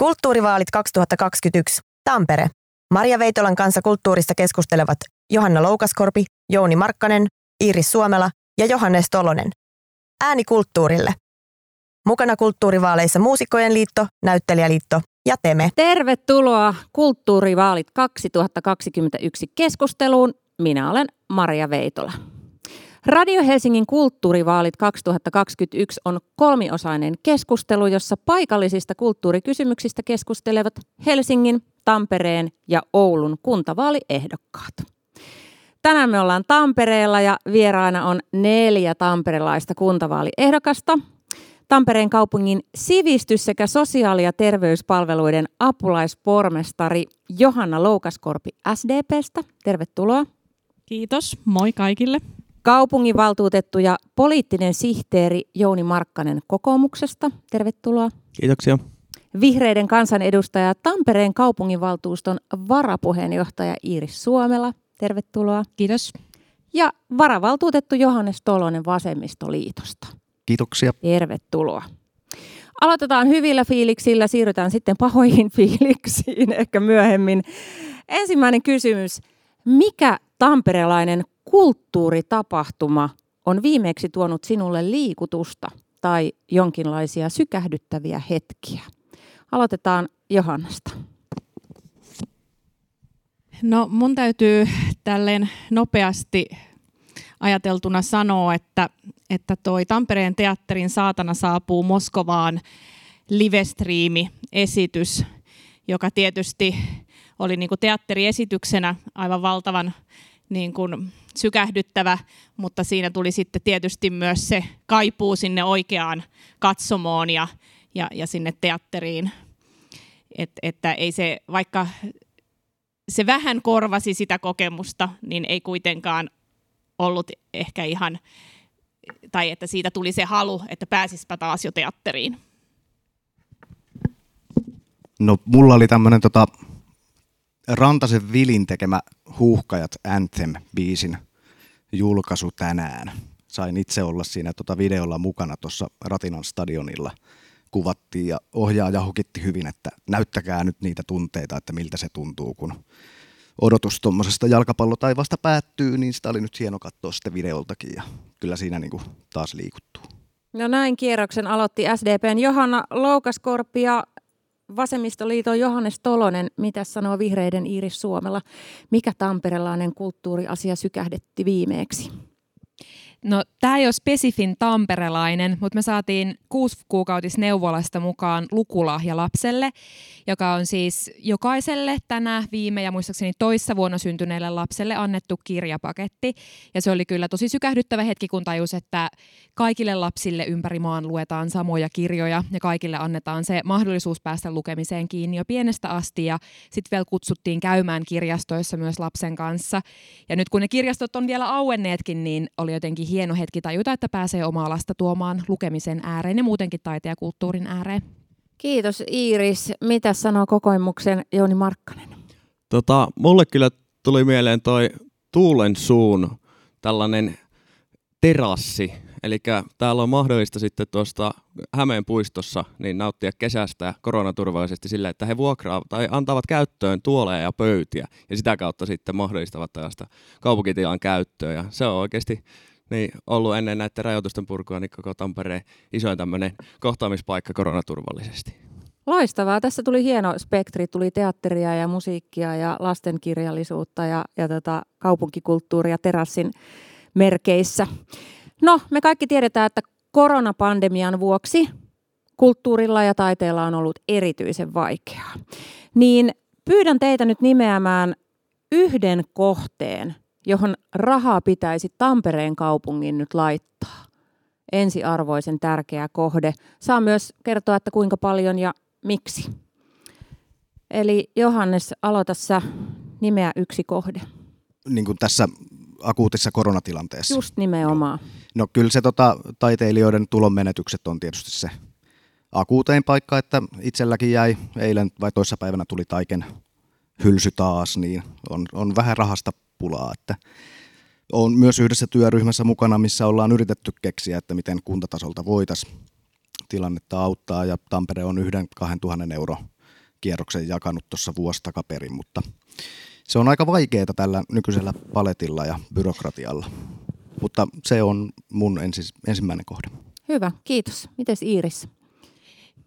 Kulttuurivaalit 2021. Tampere. Maria Veitolan kanssa kulttuurista keskustelevat Johanna Loukaskorpi, Jouni Markkanen, Iiris Suomela ja Johannes Tolonen. Ääni kulttuurille. Mukana kulttuurivaaleissa Muusikkojen liitto, Näyttelijäliitto ja Teme. Tervetuloa Kulttuurivaalit 2021 keskusteluun. Minä olen Maria Veitola. Radio Helsingin kulttuurivaalit 2021 on kolmiosainen keskustelu, jossa paikallisista kulttuurikysymyksistä keskustelevat Helsingin, Tampereen ja Oulun kuntavaaliehdokkaat. Tänään me ollaan Tampereella ja vieraana on neljä tamperelaista kuntavaaliehdokasta. Tampereen kaupungin sivistys- sekä sosiaali- ja terveyspalveluiden apulaispormestari Johanna Loukaskorpi SDPstä. Tervetuloa. Kiitos, moi kaikille. Kaupunginvaltuutettu ja poliittinen sihteeri Jouni Markkanen kokoomuksesta. Tervetuloa. Kiitoksia. Vihreiden kansanedustaja Tampereen kaupunginvaltuuston varapuheenjohtaja Iiris Suomela. Tervetuloa. Kiitos. Ja varavaltuutettu Johannes Tolonen Vasemmistoliitosta. Kiitoksia. Tervetuloa. Aloitetaan hyvillä fiiliksillä, siirrytään sitten pahoihin fiiliksiin ehkä myöhemmin. Ensimmäinen kysymys. Mikä tamperelainen kulttuuritapahtuma on viimeksi tuonut sinulle liikutusta tai jonkinlaisia sykähdyttäviä hetkiä? Aloitetaan Johannasta. No mun täytyy tälleen nopeasti ajateltuna sanoa, että, että toi Tampereen teatterin Saatana saapuu Moskovaan livestriimi-esitys, joka tietysti oli niin kuin teatteriesityksenä aivan valtavan niin kuin sykähdyttävä, mutta siinä tuli sitten tietysti myös se kaipuu sinne oikeaan katsomoon ja, ja, ja sinne teatteriin. Et, että ei se, vaikka se vähän korvasi sitä kokemusta, niin ei kuitenkaan ollut ehkä ihan, tai että siitä tuli se halu, että pääsispä taas jo teatteriin. No mulla oli tämmöinen tota, Rantasen Vilin tekemä Huuhkajat Anthem-biisin julkaisu tänään. Sain itse olla siinä tota videolla mukana tuossa Ratinan stadionilla. Kuvattiin ja ohjaaja hukitti hyvin, että näyttäkää nyt niitä tunteita, että miltä se tuntuu, kun odotus tuommoisesta jalkapallotaivaasta päättyy, niin sitä oli nyt hieno katsoa sitten videoltakin ja kyllä siinä niin kuin taas liikuttuu. No näin kierroksen aloitti SDPn Johanna Loukaskorpi ja Vasemmistoliiton Johannes Tolonen, mitä sanoo vihreiden Iiris Suomella? Mikä tamperelainen kulttuuriasia sykähdetti viimeeksi? No tämä ei ole spesifin tamperelainen, mutta me saatiin kuusi kuukautisneuvolasta mukaan lukulahja lapselle, joka on siis jokaiselle tänä viime ja muistaakseni toissa vuonna syntyneelle lapselle annettu kirjapaketti. Ja se oli kyllä tosi sykähdyttävä hetki, kun tajus, että kaikille lapsille ympäri maan luetaan samoja kirjoja ja kaikille annetaan se mahdollisuus päästä lukemiseen kiinni jo pienestä asti. Ja sitten vielä kutsuttiin käymään kirjastoissa myös lapsen kanssa. Ja nyt kun ne kirjastot on vielä auenneetkin, niin oli jotenkin hieno hetki tajuta, että pääsee omaa lasta tuomaan lukemisen ääreen ja muutenkin taiteen ja kulttuurin ääreen. Kiitos Iiris. Mitä sanoo kokoomuksen Jouni Markkanen? Tota, mulle kyllä tuli mieleen toi Tuulen suun tällainen terassi. Eli täällä on mahdollista sitten tuosta Hämeen puistossa niin nauttia kesästä koronaturvallisesti sillä, että he vuokraavat tai antavat käyttöön tuoleja ja pöytiä ja sitä kautta sitten mahdollistavat tällaista kaupunkitilan käyttöä. Ja se on oikeasti niin ollut ennen näiden rajoitusten purkua niin koko Tampereen isoin tämmöinen kohtaamispaikka koronaturvallisesti. Loistavaa. Tässä tuli hieno spektri. Tuli teatteria ja musiikkia ja lastenkirjallisuutta ja, ja tota, kaupunkikulttuuria terassin merkeissä. No, me kaikki tiedetään, että koronapandemian vuoksi kulttuurilla ja taiteella on ollut erityisen vaikeaa. Niin pyydän teitä nyt nimeämään yhden kohteen, johon rahaa pitäisi Tampereen kaupungin nyt laittaa. Ensiarvoisen tärkeä kohde. Saa myös kertoa, että kuinka paljon ja miksi. Eli Johannes, aloita sä nimeä yksi kohde. Niin kuin tässä akuutissa koronatilanteessa. Just nimenomaan. No kyllä se tota, taiteilijoiden tulonmenetykset on tietysti se akuutein paikka, että itselläkin jäi eilen vai toissapäivänä tuli Taiken hylsy taas, niin on, on vähän rahasta pulaa. Että on myös yhdessä työryhmässä mukana, missä ollaan yritetty keksiä, että miten kuntatasolta voitaisiin tilannetta auttaa ja Tampere on yhden kahden tuhannen euro kierroksen jakanut tuossa vuosi takaperin, mutta se on aika vaikeaa tällä nykyisellä paletilla ja byrokratialla. Mutta se on mun ensis, ensimmäinen kohde. Hyvä, kiitos. Mites Iiris?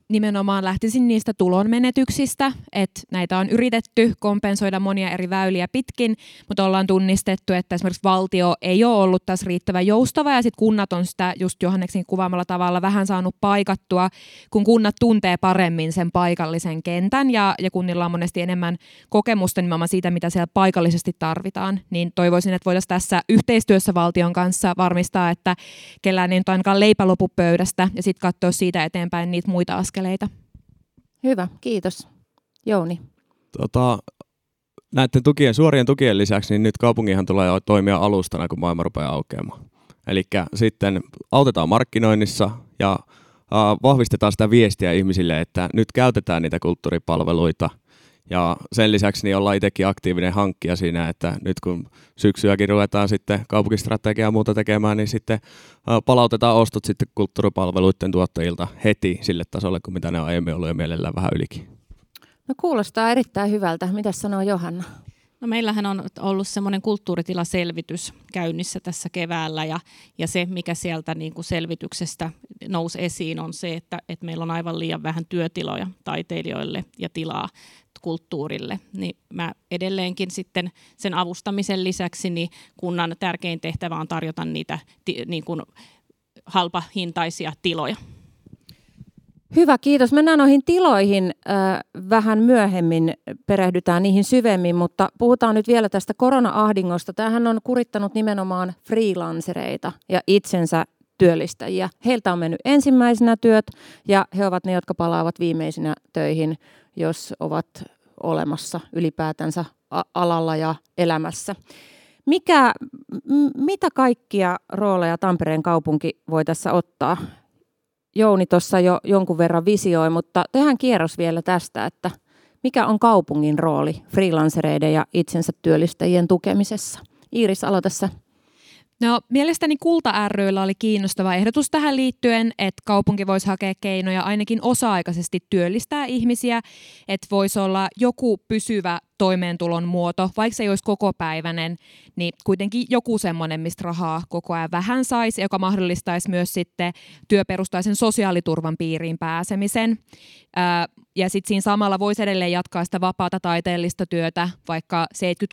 Nimenomaan lähtisin niistä tulonmenetyksistä, että näitä on yritetty kompensoida monia eri väyliä pitkin, mutta ollaan tunnistettu, että esimerkiksi valtio ei ole ollut tässä riittävän joustava ja sitten kunnat on sitä just Johanneksin kuvaamalla tavalla vähän saanut paikattua, kun kunnat tuntee paremmin sen paikallisen kentän ja, ja kunnilla on monesti enemmän kokemusta nimenomaan siitä, mitä siellä paikallisesti tarvitaan, niin toivoisin, että voitaisiin tässä yhteistyössä valtion kanssa varmistaa, että kellään ei nyt ainakaan leipä lopu pöydästä ja sitten katsoa siitä eteenpäin niitä muita askeleita askeleita. Hyvä, kiitos. Jouni. Tota, näiden tukien, suorien tukien lisäksi, niin nyt kaupungihan tulee toimia alustana, kun maailma rupeaa aukeamaan. Eli sitten autetaan markkinoinnissa ja vahvistetaan sitä viestiä ihmisille, että nyt käytetään niitä kulttuuripalveluita – ja sen lisäksi niin ollaan itsekin aktiivinen hankkija siinä, että nyt kun syksyäkin ruvetaan sitten kaupunkistrategiaa ja muuta tekemään, niin sitten palautetaan ostot sitten kulttuuripalveluiden tuottajilta heti sille tasolle, kuin mitä ne on aiemmin ollut ja mielellään vähän ylikin. No kuulostaa erittäin hyvältä. Mitä sanoo Johanna? No meillähän on ollut semmoinen kulttuuritilaselvitys käynnissä tässä keväällä ja, ja se, mikä sieltä niin kuin selvityksestä nousi esiin, on se, että, että meillä on aivan liian vähän työtiloja taiteilijoille ja tilaa kulttuurille. Niin mä edelleenkin sitten sen avustamisen lisäksi niin kunnan tärkein tehtävä on tarjota niitä niin kuin halpahintaisia tiloja. Hyvä, kiitos. Mennään noihin tiloihin äh, vähän myöhemmin, perehdytään niihin syvemmin, mutta puhutaan nyt vielä tästä korona-ahdingosta. Tämähän on kurittanut nimenomaan freelancereita ja itsensä työllistäjiä. Heiltä on mennyt ensimmäisenä työt ja he ovat ne, jotka palaavat viimeisinä töihin, jos ovat olemassa ylipäätänsä alalla ja elämässä. Mikä, m- mitä kaikkia rooleja Tampereen kaupunki voi tässä ottaa? Jouni tuossa jo jonkun verran visioi, mutta tehdään kierros vielä tästä, että mikä on kaupungin rooli freelancereiden ja itsensä työllistäjien tukemisessa? Iiris, aloita tässä. No, mielestäni Kulta ryllä oli kiinnostava ehdotus tähän liittyen, että kaupunki voisi hakea keinoja ainakin osa-aikaisesti työllistää ihmisiä, että voisi olla joku pysyvä toimeentulon muoto, vaikka se ei olisi kokopäiväinen, niin kuitenkin joku semmoinen, mistä rahaa koko ajan vähän saisi, joka mahdollistaisi myös sitten työperustaisen sosiaaliturvan piiriin pääsemisen. Ja sitten siinä samalla voisi edelleen jatkaa sitä vapaata taiteellista työtä vaikka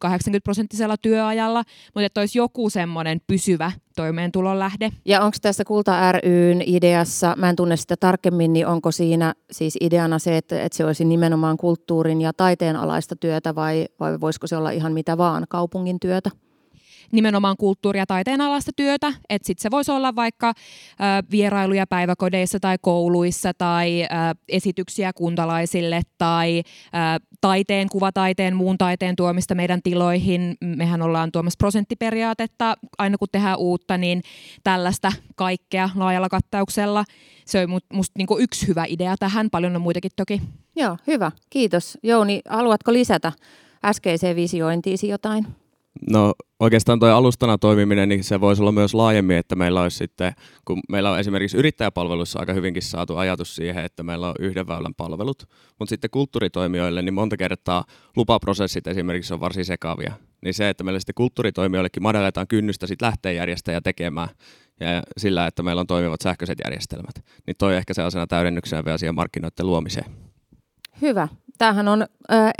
70-80 prosenttisella työajalla, mutta että olisi joku semmoinen pysyvä toimeentulon lähde. Ja onko tässä Kulta ryn ideassa, mä en tunne sitä tarkemmin, niin onko siinä siis ideana se, että, että se olisi nimenomaan kulttuurin ja taiteen alaista työtä vai, vai voisiko se olla ihan mitä vaan kaupungin työtä? Nimenomaan kulttuuri- ja taiteen alasta työtä. Että sitten se voisi olla vaikka ö, vierailuja päiväkodeissa tai kouluissa tai ö, esityksiä kuntalaisille tai ö, taiteen, kuvataiteen, muun taiteen tuomista meidän tiloihin. Mehän ollaan tuomassa prosenttiperiaatetta. Aina kun tehdään uutta, niin tällaista kaikkea laajalla kattauksella. Se on musta niinku yksi hyvä idea tähän. Paljon on muitakin toki. Joo, hyvä. Kiitos. Jouni, haluatko lisätä äskeiseen visiointiisi jotain? No oikeastaan tuo alustana toimiminen, niin se voisi olla myös laajemmin, että meillä olisi sitten, kun meillä on esimerkiksi yrittäjäpalveluissa aika hyvinkin saatu ajatus siihen, että meillä on yhden väylän palvelut, mutta sitten kulttuuritoimijoille, niin monta kertaa lupaprosessit esimerkiksi on varsin sekavia. Niin se, että meillä sitten kulttuuritoimijoillekin madalletaan kynnystä sitten lähteä järjestäjä tekemään ja sillä, että meillä on toimivat sähköiset järjestelmät, niin toi ehkä sellaisena täydennyksenä vielä siihen markkinoiden luomiseen. Hyvä. Tämähän on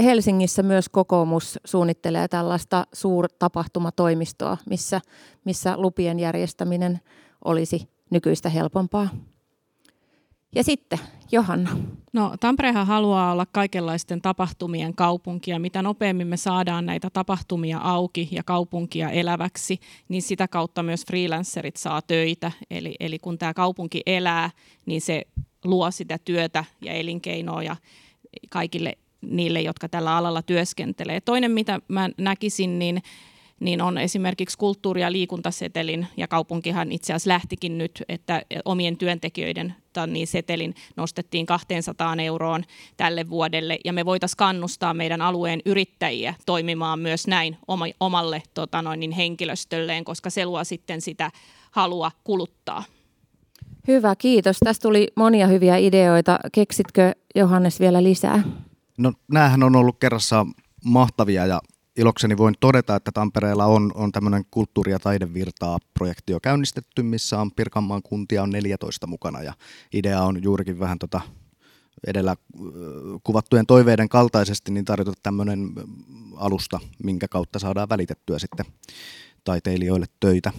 Helsingissä myös kokoomus suunnittelee tällaista suurtapahtumatoimistoa, missä, missä lupien järjestäminen olisi nykyistä helpompaa. Ja sitten Johanna. No Tamperehan haluaa olla kaikenlaisten tapahtumien kaupunki ja mitä nopeammin me saadaan näitä tapahtumia auki ja kaupunkia eläväksi, niin sitä kautta myös freelancerit saa töitä. Eli, eli kun tämä kaupunki elää, niin se luo sitä työtä ja elinkeinoa ja kaikille niille, jotka tällä alalla työskentelee. Toinen, mitä mä näkisin, niin niin on esimerkiksi kulttuuri- ja liikuntasetelin, ja kaupunkihan itse asiassa lähtikin nyt, että omien työntekijöiden niin setelin nostettiin 200 euroon tälle vuodelle, ja me voitaisiin kannustaa meidän alueen yrittäjiä toimimaan myös näin omalle tota noin, niin henkilöstölleen, koska se luo sitten sitä halua kuluttaa. Hyvä, kiitos. Tästä tuli monia hyviä ideoita. Keksitkö Johannes vielä lisää? No näähän on ollut kerrassa mahtavia ja ilokseni voin todeta, että Tampereella on, on tämmöinen kulttuuri- ja taidevirtaa projekti jo käynnistetty, missä on Pirkanmaan kuntia on 14 mukana ja idea on juurikin vähän tota edellä kuvattujen toiveiden kaltaisesti niin tarjota tämmöinen alusta, minkä kautta saadaan välitettyä sitten taiteilijoille töitä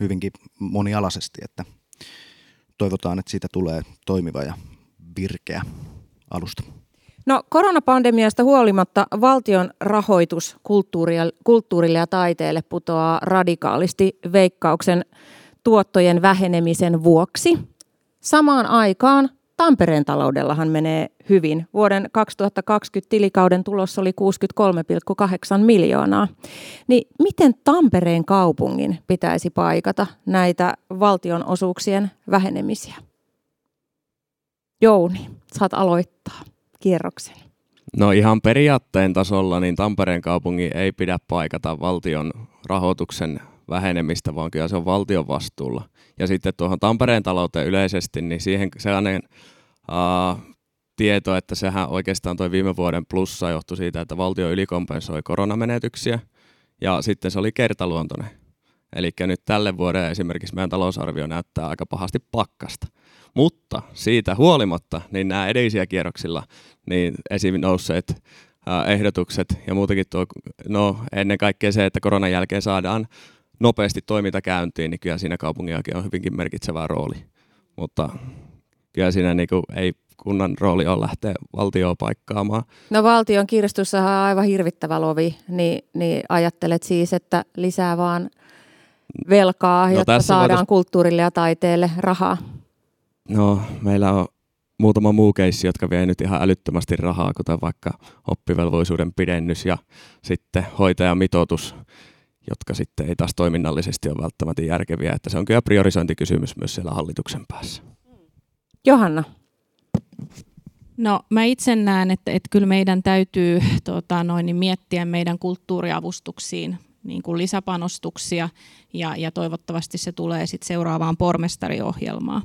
hyvinkin monialaisesti, että toivotaan, että siitä tulee toimiva ja virkeä alusta. No koronapandemiasta huolimatta valtion rahoitus kulttuurille ja taiteelle putoaa radikaalisti veikkauksen tuottojen vähenemisen vuoksi. Samaan aikaan Tampereen taloudellahan menee hyvin. Vuoden 2020 tilikauden tulos oli 63,8 miljoonaa. Niin miten Tampereen kaupungin pitäisi paikata näitä valtion osuuksien vähenemisiä? Jouni, saat aloittaa kierroksen. No ihan periaatteen tasolla niin Tampereen kaupungin ei pidä paikata valtion rahoituksen vähenemistä, vaan kyllä se on valtion vastuulla. Ja sitten tuohon Tampereen talouteen yleisesti, niin siihen sellainen uh, tieto, että sehän oikeastaan tuo viime vuoden plussa johtui siitä, että valtio ylikompensoi koronamenetyksiä ja sitten se oli kertaluontoinen. Eli nyt tälle vuodelle esimerkiksi meidän talousarvio näyttää aika pahasti pakkasta. Mutta siitä huolimatta, niin nämä edellisiä kierroksilla niin esim. nousseet ehdotukset ja muutenkin tuo, no ennen kaikkea se, että koronan jälkeen saadaan nopeasti toiminta käyntiin, niin kyllä siinä kaupungillakin on hyvinkin merkitsevä rooli. Mutta kyllä siinä niin kuin ei kunnan rooli on lähteä valtioon paikkaamaan. No valtion kirstussa on aivan hirvittävä lovi, niin, niin ajattelet siis, että lisää vaan velkaa, no, jotta saadaan voitais... kulttuurille ja taiteelle rahaa? No meillä on muutama muu keissi, jotka vie nyt ihan älyttömästi rahaa, kuten vaikka oppivelvollisuuden pidennys ja sitten hoitajamitoitus, jotka sitten ei taas toiminnallisesti ole välttämättä järkeviä. Että se on kyllä priorisointikysymys myös siellä hallituksen päässä. Johanna. No mä itse näen, että, että kyllä meidän täytyy tota, noin, niin miettiä meidän kulttuuriavustuksiin niin kuin lisäpanostuksia ja, ja toivottavasti se tulee sitten seuraavaan pormestariohjelmaan.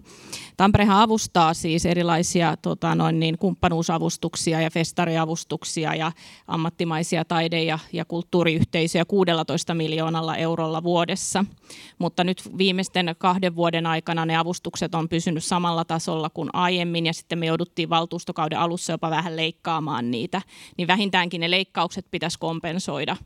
Tamperehan avustaa siis erilaisia tota, noin niin, kumppanuusavustuksia ja festariavustuksia ja ammattimaisia taide- ja, ja kulttuuriyhteisöjä 16 miljoonalla eurolla vuodessa. Mutta nyt viimeisten kahden vuoden aikana ne avustukset on pysynyt samalla tasolla kuin aiemmin ja sitten me jouduttiin valtuustokauden alussa jopa vähän leikkaamaan niitä. Niin vähintäänkin ne leikkaukset pitäisi kompensoida.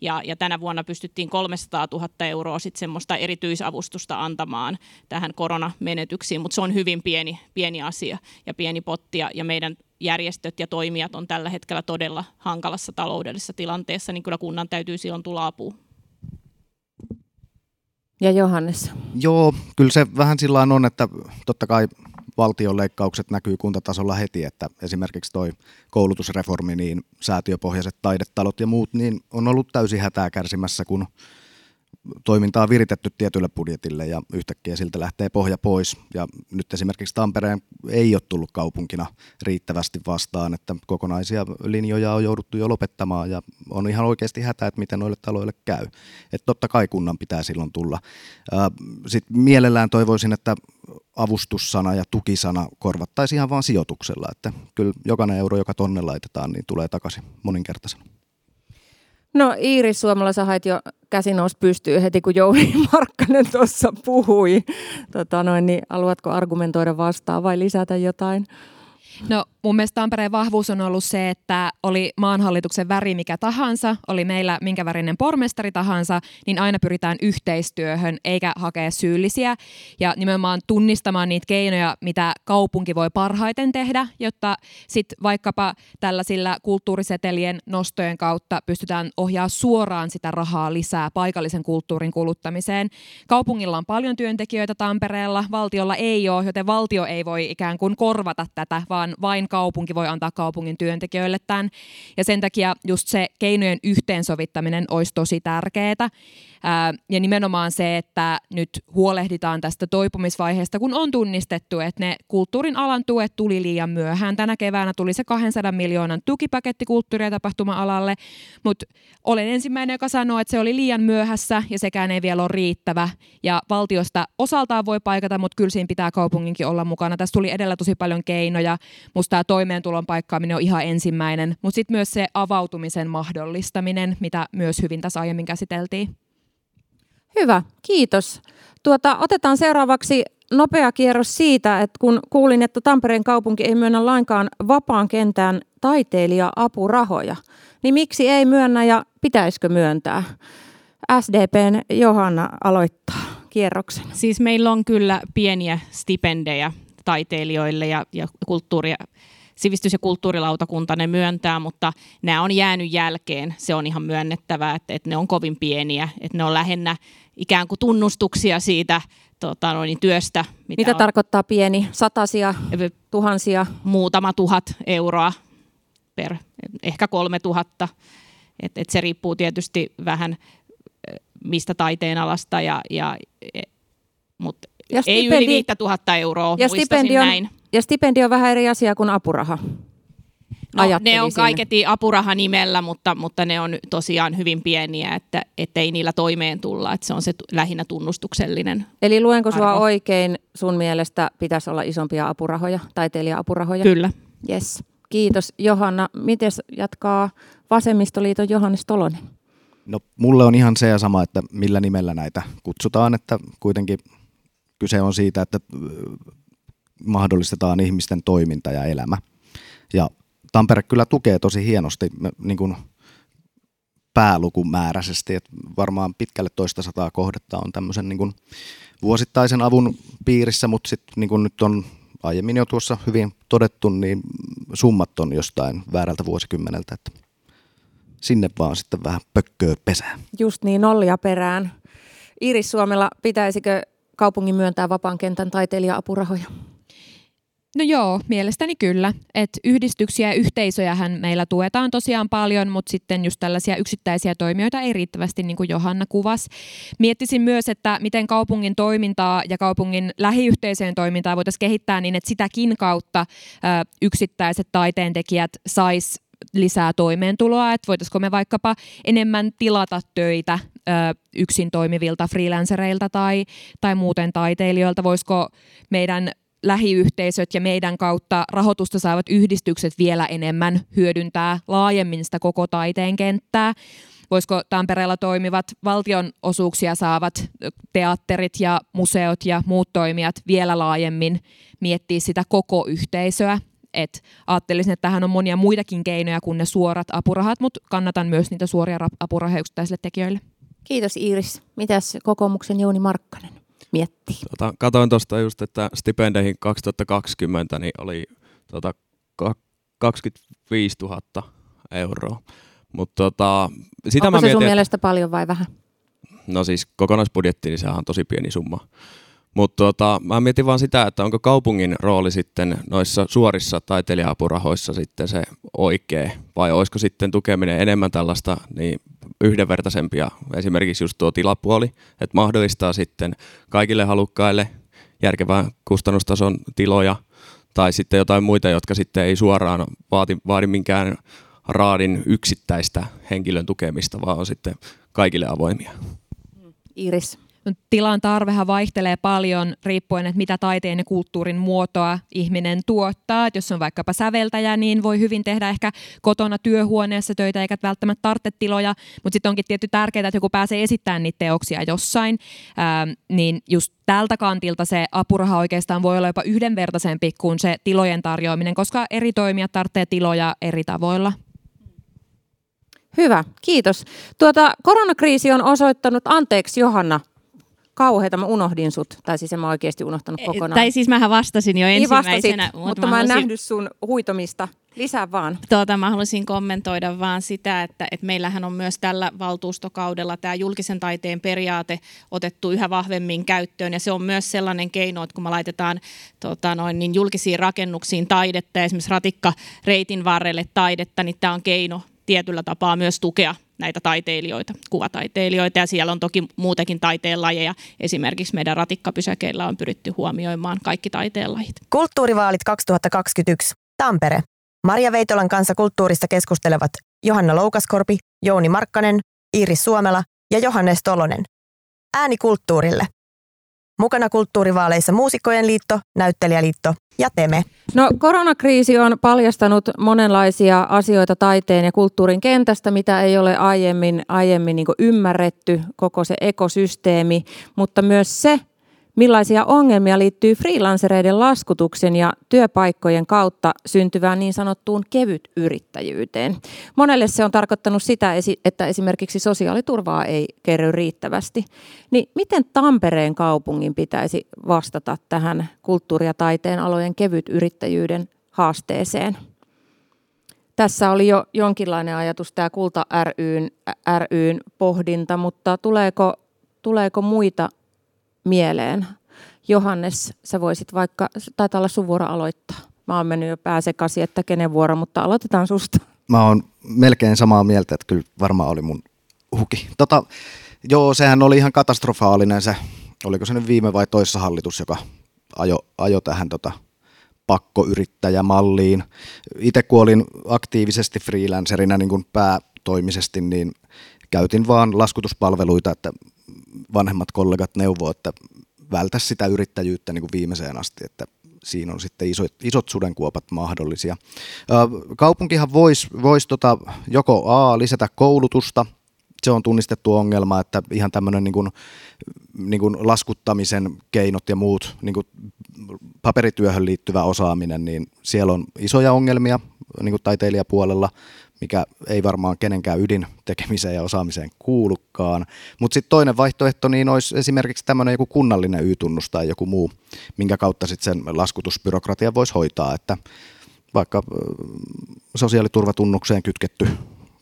Ja, ja tänä vuonna pystyttiin 300 000 euroa sit semmoista erityisavustusta antamaan tähän koronamenetyksiin, mutta se on hyvin pieni, pieni asia ja pieni potti ja meidän järjestöt ja toimijat on tällä hetkellä todella hankalassa taloudellisessa tilanteessa, niin kyllä kunnan täytyy silloin tulla apuun. Ja Johannes? Joo, kyllä se vähän sillä on, että totta kai valtion leikkaukset näkyy kuntatasolla heti, että esimerkiksi toi koulutusreformi, niin säätiöpohjaiset taidetalot ja muut, niin on ollut täysin hätää kärsimässä, kun toimintaa on viritetty tietylle budjetille ja yhtäkkiä siltä lähtee pohja pois. Ja nyt esimerkiksi Tampereen ei ole tullut kaupunkina riittävästi vastaan, että kokonaisia linjoja on jouduttu jo lopettamaan ja on ihan oikeasti hätä, että miten noille taloille käy. Että totta kai kunnan pitää silloin tulla. Sitten mielellään toivoisin, että avustussana ja tukisana korvattaisiin ihan vain sijoituksella, että kyllä jokainen euro, joka tonne laitetaan, niin tulee takaisin moninkertaisena. No Iiris Suomella sä hait jo käsi nousi heti, kun Jouni Markkanen tuossa puhui. Tota noin, niin haluatko argumentoida vastaan vai lisätä jotain? No mun mielestä Tampereen vahvuus on ollut se, että oli maanhallituksen väri mikä tahansa, oli meillä minkä värinen pormestari tahansa, niin aina pyritään yhteistyöhön eikä hakea syyllisiä ja nimenomaan tunnistamaan niitä keinoja, mitä kaupunki voi parhaiten tehdä, jotta sitten vaikkapa tällaisilla kulttuurisetelien nostojen kautta pystytään ohjaa suoraan sitä rahaa lisää paikallisen kulttuurin kuluttamiseen. Kaupungilla on paljon työntekijöitä Tampereella, valtiolla ei ole, joten valtio ei voi ikään kuin korvata tätä, vaan vain kaupunki voi antaa kaupungin työntekijöille tämän. Ja sen takia just se keinojen yhteensovittaminen olisi tosi tärkeää. Ja nimenomaan se, että nyt huolehditaan tästä toipumisvaiheesta, kun on tunnistettu, että ne kulttuurin alan tuet tuli liian myöhään. Tänä keväänä tuli se 200 miljoonan tukipaketti kulttuuri- ja tapahtuma-alalle, mutta olen ensimmäinen, joka sanoo, että se oli liian myöhässä ja sekään ei vielä ole riittävä. Ja valtiosta osaltaan voi paikata, mutta kyllä siinä pitää kaupunginkin olla mukana. Tässä tuli edellä tosi paljon keinoja. Musta tämä toimeentulon paikkaaminen on ihan ensimmäinen, mutta sitten myös se avautumisen mahdollistaminen, mitä myös hyvin tässä aiemmin käsiteltiin. Hyvä, kiitos. Tuota, otetaan seuraavaksi nopea kierros siitä, että kun kuulin, että Tampereen kaupunki ei myönnä lainkaan vapaan kentään taiteilija-apurahoja, niin miksi ei myönnä ja pitäisikö myöntää? SDPn Johanna aloittaa kierroksen. Siis meillä on kyllä pieniä stipendejä taiteilijoille ja, ja kulttuuri- sivistys- ja kulttuurilautakunta ne myöntää, mutta nämä on jäänyt jälkeen. Se on ihan myönnettävää, että, että ne on kovin pieniä, että ne on lähinnä ikään kuin tunnustuksia siitä tota, noin, työstä. Mitä, mitä on, tarkoittaa pieni? Satasia, tuhansia? Muutama tuhat euroa per, ehkä kolme tuhatta. Et, et se riippuu tietysti vähän mistä taiteen alasta, ja, ja, e, mutta ja ei yli 5000 euroa, ja stipendi on, näin. Ja stipendi on vähän eri asia kuin apuraha. No, ne on kaiketi nimellä, mutta, mutta ne on tosiaan hyvin pieniä, että ei niillä toimeen tulla. Että se on se lähinnä tunnustuksellinen Eli luenko arvo. sua oikein, sun mielestä pitäisi olla isompia apurahoja, taiteilija-apurahoja? Kyllä. Yes. Kiitos Johanna. Miten jatkaa Vasemmistoliiton Johannes Tolonen? No mulle on ihan se ja sama, että millä nimellä näitä kutsutaan, että kuitenkin kyse on siitä, että mahdollistetaan ihmisten toiminta ja elämä. Ja Tampere kyllä tukee tosi hienosti niin kuin päälukumääräisesti, että varmaan pitkälle toista sataa kohdetta on tämmöisen niin kuin vuosittaisen avun piirissä, mutta sitten niin kuin nyt on aiemmin jo tuossa hyvin todettu, niin summat on jostain väärältä vuosikymmeneltä, että sinne vaan sitten vähän pökköä pesää. Just niin, nollia perään. Iris Suomella, pitäisikö kaupungin myöntää vapaan kentän taiteilija-apurahoja? No joo, mielestäni kyllä. Et yhdistyksiä ja yhteisöjähän meillä tuetaan tosiaan paljon, mutta sitten just tällaisia yksittäisiä toimijoita ei riittävästi, niin kuin Johanna kuvasi. Miettisin myös, että miten kaupungin toimintaa ja kaupungin lähiyhteisöjen toimintaa voitaisiin kehittää niin, että sitäkin kautta ö, yksittäiset taiteentekijät sais lisää toimeentuloa, että voitaisiko me vaikkapa enemmän tilata töitä ö, yksin toimivilta freelancereilta tai, tai muuten taiteilijoilta, voisiko meidän lähiyhteisöt ja meidän kautta rahoitusta saavat yhdistykset vielä enemmän hyödyntää laajemmin sitä koko taiteen kenttää. Voisiko Tampereella toimivat valtion osuuksia saavat teatterit ja museot ja muut toimijat vielä laajemmin miettiä sitä koko yhteisöä et ajattelisin, että tähän on monia muitakin keinoja kuin ne suorat apurahat, mutta kannatan myös niitä suoria apurahoja yksittäisille tekijöille. Kiitos Iiris. Mitäs kokoomuksen Jouni Markkanen miettii? Tota, katoin tuosta just, että stipendeihin 2020 niin oli tota, 25 000 euroa. Mut, tota, sitä Onko mä se mietin, sun mielestä paljon vai vähän? No siis kokonaisbudjetti, niin sehän on tosi pieni summa. Mutta tota, mä mietin vaan sitä, että onko kaupungin rooli sitten noissa suorissa taiteilija-apurahoissa sitten se oikea, vai olisiko sitten tukeminen enemmän tällaista niin yhdenvertaisempia, esimerkiksi just tuo tilapuoli, että mahdollistaa sitten kaikille halukkaille järkevän kustannustason tiloja, tai sitten jotain muita, jotka sitten ei suoraan vaati, vaadi minkään raadin yksittäistä henkilön tukemista, vaan on sitten kaikille avoimia. Iris tilan tarvehan vaihtelee paljon riippuen, että mitä taiteen ja kulttuurin muotoa ihminen tuottaa. Et jos on vaikkapa säveltäjä, niin voi hyvin tehdä ehkä kotona työhuoneessa töitä eikä välttämättä tarvitse tiloja, mutta sitten onkin tietty tärkeää, että joku pääsee esittämään niitä teoksia jossain, ää, niin just tältä kantilta se apuraha oikeastaan voi olla jopa yhdenvertaisempi kuin se tilojen tarjoaminen, koska eri toimijat tarvitsee tiloja eri tavoilla. Hyvä, kiitos. Tuota, koronakriisi on osoittanut, anteeksi Johanna, kauheita, mä unohdin sut. Tai siis en mä oikeasti unohtanut kokonaan. Tai siis mähän vastasin jo niin ensimmäisenä. Vastasit, mutta, mutta mä, mä en halusin... nähnyt sun huitomista. Lisää vaan. Tuota, mä haluaisin kommentoida vaan sitä, että, että meillähän on myös tällä valtuustokaudella tämä julkisen taiteen periaate otettu yhä vahvemmin käyttöön. Ja se on myös sellainen keino, että kun me laitetaan tota, noin, niin julkisiin rakennuksiin taidetta, esimerkiksi ratikka reitin varrelle taidetta, niin tämä on keino tietyllä tapaa myös tukea näitä taiteilijoita, kuvataiteilijoita ja siellä on toki muutakin taiteenlajeja. Esimerkiksi meidän ratikkapysäkeillä on pyritty huomioimaan kaikki taiteenlajit. Kulttuurivaalit 2021. Tampere. Maria Veitolan kanssa kulttuurista keskustelevat Johanna Loukaskorpi, Jouni Markkanen, Iiris Suomela ja Johannes Tolonen. Ääni kulttuurille. Mukana kulttuurivaaleissa Muusikkojen liitto, Näyttelijäliitto ja Teme. No koronakriisi on paljastanut monenlaisia asioita taiteen ja kulttuurin kentästä, mitä ei ole aiemmin, aiemmin niin ymmärretty, koko se ekosysteemi, mutta myös se, Millaisia ongelmia liittyy freelancereiden laskutuksen ja työpaikkojen kautta syntyvään niin sanottuun kevytyrittäjyyteen? Monelle se on tarkoittanut sitä, että esimerkiksi sosiaaliturvaa ei kerry riittävästi. Niin miten Tampereen kaupungin pitäisi vastata tähän kulttuuri- ja taiteen alojen kevytyrittäjyyden haasteeseen? Tässä oli jo jonkinlainen ajatus tämä Kulta ryn, ryn pohdinta, mutta tuleeko, tuleeko muita mieleen. Johannes, sä voisit vaikka, taitaa olla sun vuoro aloittaa. Mä oon mennyt jo pääsekasi, että kenen vuoro, mutta aloitetaan susta. Mä oon melkein samaa mieltä, että kyllä varmaan oli mun huki. Tota, joo, sehän oli ihan katastrofaalinen se, oliko se nyt viime vai toissa hallitus, joka ajo, ajo tähän tota, pakkoyrittäjämalliin. Itse kun olin aktiivisesti freelancerina niin kuin päätoimisesti, niin käytin vaan laskutuspalveluita, että vanhemmat kollegat neuvoo, että vältä sitä yrittäjyyttä niin kuin viimeiseen asti, että siinä on sitten isot, isot sudenkuopat mahdollisia. Kaupunkihan voisi vois tota, joko A, lisätä koulutusta, se on tunnistettu ongelma, että ihan tämmöinen niin kuin, niin kuin laskuttamisen keinot ja muut, niin kuin paperityöhön liittyvä osaaminen, niin siellä on isoja ongelmia niin kuin taiteilijapuolella mikä ei varmaan kenenkään ydin tekemiseen ja osaamiseen kuulukaan. Mutta sitten toinen vaihtoehto niin olisi esimerkiksi tämmöinen joku kunnallinen Y-tunnus tai joku muu, minkä kautta sitten sen laskutusbyrokratia voisi hoitaa, että vaikka sosiaaliturvatunnukseen kytketty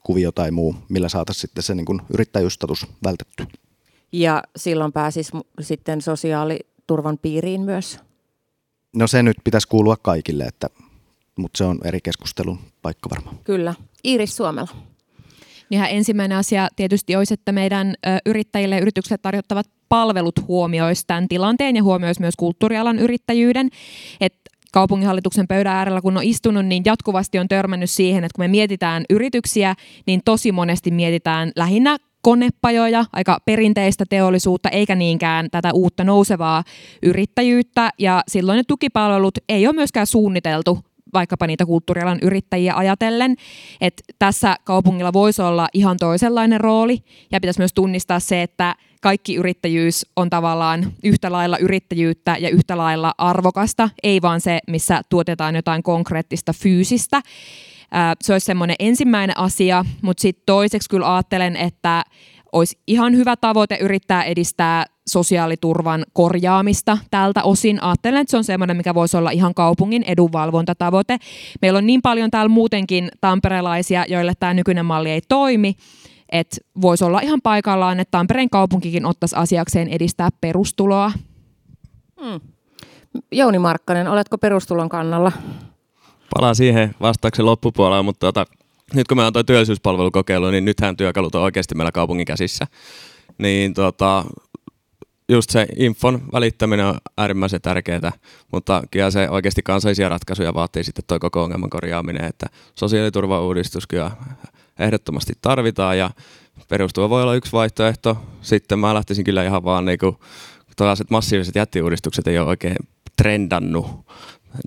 kuvio tai muu, millä saataisiin sitten se niin yrittäjyystatus vältetty. Ja silloin pääsisi sitten sosiaaliturvan piiriin myös? No se nyt pitäisi kuulua kaikille, että mutta se on eri keskustelun paikka varmaan. Kyllä. Iiris Suomella. Ihan ensimmäinen asia tietysti olisi, että meidän yrittäjille ja yrityksille tarjottavat palvelut huomioisi tämän tilanteen ja huomioisi myös kulttuurialan yrittäjyyden. Et kaupunginhallituksen pöydän äärellä, kun on istunut, niin jatkuvasti on törmännyt siihen, että kun me mietitään yrityksiä, niin tosi monesti mietitään lähinnä konepajoja, aika perinteistä teollisuutta, eikä niinkään tätä uutta nousevaa yrittäjyyttä. Ja silloin ne tukipalvelut ei ole myöskään suunniteltu vaikkapa niitä kulttuurialan yrittäjiä ajatellen, että tässä kaupungilla voisi olla ihan toisenlainen rooli ja pitäisi myös tunnistaa se, että kaikki yrittäjyys on tavallaan yhtä lailla yrittäjyyttä ja yhtä lailla arvokasta, ei vaan se, missä tuotetaan jotain konkreettista fyysistä. Se olisi semmoinen ensimmäinen asia, mutta sitten toiseksi kyllä ajattelen, että olisi ihan hyvä tavoite yrittää edistää sosiaaliturvan korjaamista tältä osin. Ajattelen, että se on semmoinen, mikä voisi olla ihan kaupungin edunvalvontatavoite. Meillä on niin paljon täällä muutenkin tamperelaisia, joille tämä nykyinen malli ei toimi, että voisi olla ihan paikallaan, että Tampereen kaupunkikin ottaisi asiakseen edistää perustuloa. Hmm. Jouni Markkanen, oletko perustulon kannalla? Palaan siihen vastauksen loppupuolella, mutta tota, nyt kun meillä on tuo työllisyyspalvelukokeilu, niin nythän työkalut on oikeasti meillä kaupungin käsissä. Niin tota, just se infon välittäminen on äärimmäisen tärkeää, mutta kyllä se oikeasti kansallisia ratkaisuja vaatii sitten tuo koko ongelman korjaaminen, että sosiaaliturvauudistus kyllä ehdottomasti tarvitaan ja perustuva voi olla yksi vaihtoehto. Sitten mä lähtisin kyllä ihan vaan niinku, tällaiset massiiviset jättiuudistukset ei ole oikein trendannut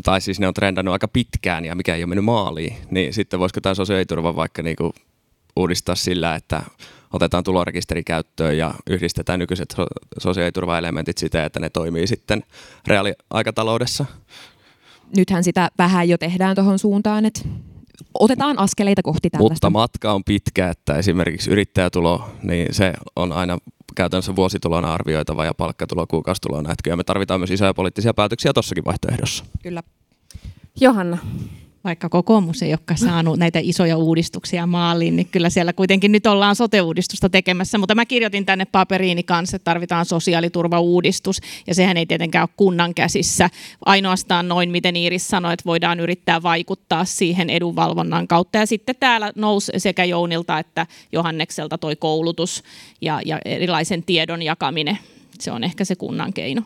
tai siis ne on trendannut aika pitkään ja mikä ei ole mennyt maaliin, niin sitten voisiko tämä sosiaaliturva vaikka niinku uudistaa sillä, että otetaan tulorekisteri käyttöön ja yhdistetään nykyiset sosiaaliturvaelementit siten, että ne toimii sitten reaaliaikataloudessa. Nythän sitä vähän jo tehdään tuohon suuntaan, että otetaan askeleita kohti tällaista. Mutta matka on pitkä, että esimerkiksi yrittäjätulo, niin se on aina käytännössä vuositulona arvioitava ja palkkatulo kuukausitulona. Että kyllä me tarvitaan myös isoja poliittisia päätöksiä tuossakin vaihtoehdossa. Kyllä. Johanna, vaikka kokoomus ei olekaan saanut näitä isoja uudistuksia maaliin, niin kyllä siellä kuitenkin nyt ollaan sote-uudistusta tekemässä. Mutta mä kirjoitin tänne paperiini kanssa, että tarvitaan sosiaaliturvauudistus, ja sehän ei tietenkään ole kunnan käsissä. Ainoastaan noin, miten Iiris sanoi, että voidaan yrittää vaikuttaa siihen edunvalvonnan kautta. Ja sitten täällä nousi sekä Jounilta että Johannekselta toi koulutus ja, ja erilaisen tiedon jakaminen. Se on ehkä se kunnan keino.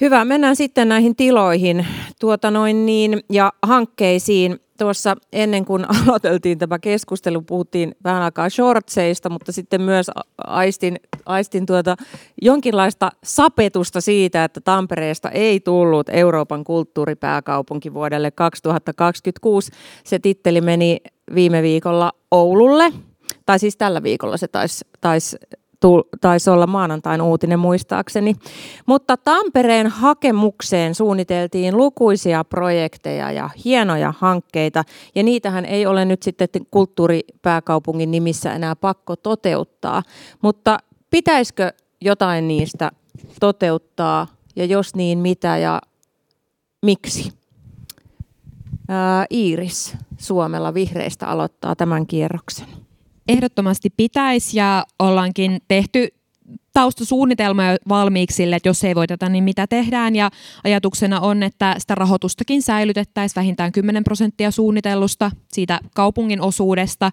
Hyvä, mennään sitten näihin tiloihin tuota noin niin, ja hankkeisiin. tuossa ennen kuin aloiteltiin tämä keskustelu, puhuttiin vähän aikaa shortseista, mutta sitten myös aistin, aistin tuota jonkinlaista sapetusta siitä, että Tampereesta ei tullut Euroopan kulttuuripääkaupunki vuodelle 2026. Se titteli meni viime viikolla Oululle, tai siis tällä viikolla se taisi tais taisi olla maanantain uutinen muistaakseni. Mutta Tampereen hakemukseen suunniteltiin lukuisia projekteja ja hienoja hankkeita, ja niitähän ei ole nyt sitten kulttuuripääkaupungin nimissä enää pakko toteuttaa. Mutta pitäisikö jotain niistä toteuttaa, ja jos niin, mitä ja miksi? Ää, Iiris Suomella vihreistä aloittaa tämän kierroksen ehdottomasti pitäisi ja ollaankin tehty taustasuunnitelma jo valmiiksi sille, että jos ei voiteta, niin mitä tehdään. Ja ajatuksena on, että sitä rahoitustakin säilytettäisiin vähintään 10 prosenttia suunnitellusta siitä kaupungin osuudesta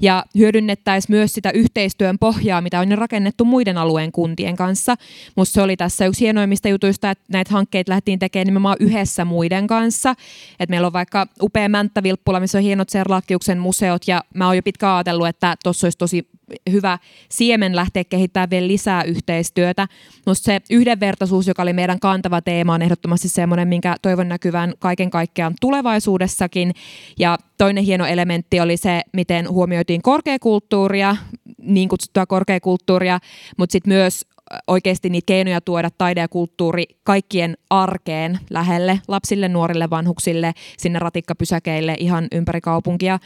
ja hyödynnettäisiin myös sitä yhteistyön pohjaa, mitä on jo rakennettu muiden alueen kuntien kanssa. Musta se oli tässä yksi hienoimmista jutuista, että näitä hankkeita lähtiin tekemään nimenomaan yhdessä muiden kanssa. Et meillä on vaikka upea Mänttä-Vilppula, missä on hienot Serlakkiuksen museot ja mä oon jo pitkään ajatellut, että tuossa olisi tosi hyvä siemen lähteä kehittämään vielä lisää yhteistyötä. Musta se yhdenvertaisuus, joka oli meidän kantava teema, on ehdottomasti semmoinen, minkä toivon näkyvän kaiken kaikkiaan tulevaisuudessakin. Ja toinen hieno elementti oli se, miten huomioitiin korkeakulttuuria, niin kutsuttua korkeakulttuuria, mutta sitten myös oikeasti niitä keinoja tuoda taide ja kulttuuri kaikkien arkeen lähelle, lapsille, nuorille, vanhuksille, sinne ratikkapysäkeille ihan ympäri kaupunkia.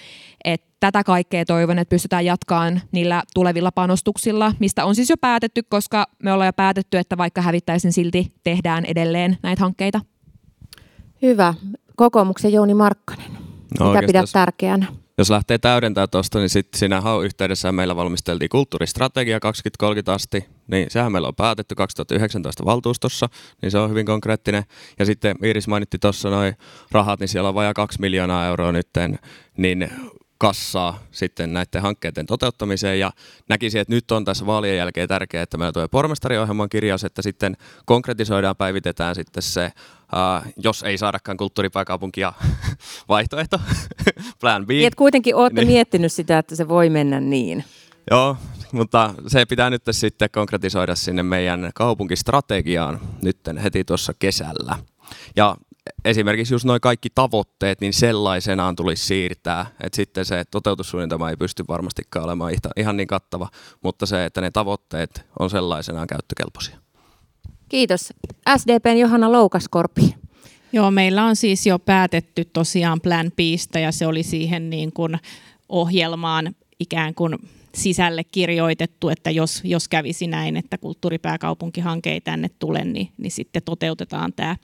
Et tätä kaikkea toivon, että pystytään jatkaan niillä tulevilla panostuksilla, mistä on siis jo päätetty, koska me ollaan jo päätetty, että vaikka hävittäisin silti tehdään edelleen näitä hankkeita. Hyvä. Kokoomuksen Jouni Markkanen. No, Mitä pidät tärkeänä? Jos lähtee täydentämään tuosta, niin sitten siinä HAU-yhteydessä meillä valmisteltiin kulttuuristrategia 2030 asti, niin sehän meillä on päätetty 2019 valtuustossa, niin se on hyvin konkreettinen. Ja sitten Iiris mainitti tuossa noin rahat, niin siellä on vajaa 2 miljoonaa euroa nytten, niin kassaa sitten näiden hankkeiden toteuttamiseen ja näkisin, että nyt on tässä vaalien jälkeen tärkeää, että meillä tulee pormestariohjelman kirjaus, että sitten konkretisoidaan, päivitetään sitten se, uh, jos ei saadakaan kulttuuripääkaupunkia vaihtoehto, plan B. Niin, että kuitenkin olette niin. miettinyt sitä, että se voi mennä niin. Joo, mutta se pitää nyt sitten konkretisoida sinne meidän kaupunkistrategiaan nyt heti tuossa kesällä. Ja esimerkiksi just noin kaikki tavoitteet, niin sellaisenaan tulisi siirtää. Että sitten se toteutussuunnitelma ei pysty varmastikaan olemaan ihan niin kattava, mutta se, että ne tavoitteet on sellaisenaan käyttökelpoisia. Kiitos. SDPn Johanna Loukaskorpi. Joo, meillä on siis jo päätetty tosiaan Plan Bistä ja se oli siihen niin kuin ohjelmaan ikään kuin sisälle kirjoitettu, että jos, jos kävisi näin, että kulttuuripääkaupunkihanke ei tänne tule, niin, niin sitten toteutetaan tämä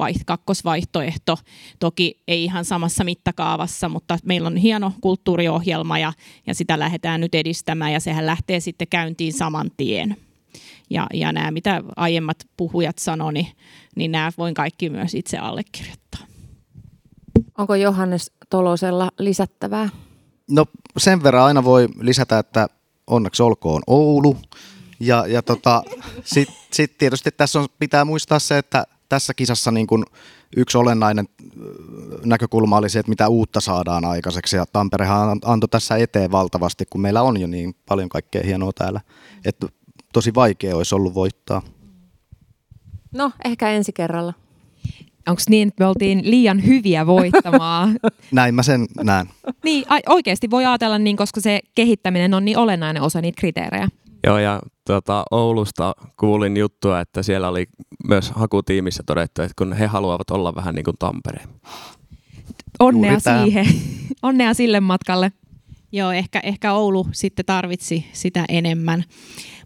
vaiht- kakkosvaihtoehto. Toki ei ihan samassa mittakaavassa, mutta meillä on hieno kulttuuriohjelma ja, ja sitä lähdetään nyt edistämään ja sehän lähtee sitten käyntiin saman tien. Ja, ja nämä, mitä aiemmat puhujat sanoi, niin, niin nämä voin kaikki myös itse allekirjoittaa. Onko Johannes Tolosella lisättävää? No sen verran aina voi lisätä, että onneksi olkoon Oulu. Ja, ja tota, sitten sit tietysti tässä on, pitää muistaa se, että tässä kisassa niin kun yksi olennainen näkökulma oli se, että mitä uutta saadaan aikaiseksi. Ja Tamperehan antoi tässä eteen valtavasti, kun meillä on jo niin paljon kaikkea hienoa täällä. Että tosi vaikea olisi ollut voittaa. No, ehkä ensi kerralla. Onko niin, että me oltiin liian hyviä voittamaan? Näin mä sen näen. niin, oikeasti voi ajatella niin, koska se kehittäminen on niin olennainen osa niitä kriteerejä. Joo, ja tuota, Oulusta kuulin juttua, että siellä oli myös hakutiimissä todettu, että kun he haluavat olla vähän niin kuin Tampere. Onnea siihen. Onnea sille matkalle. Joo, ehkä, ehkä Oulu sitten tarvitsi sitä enemmän.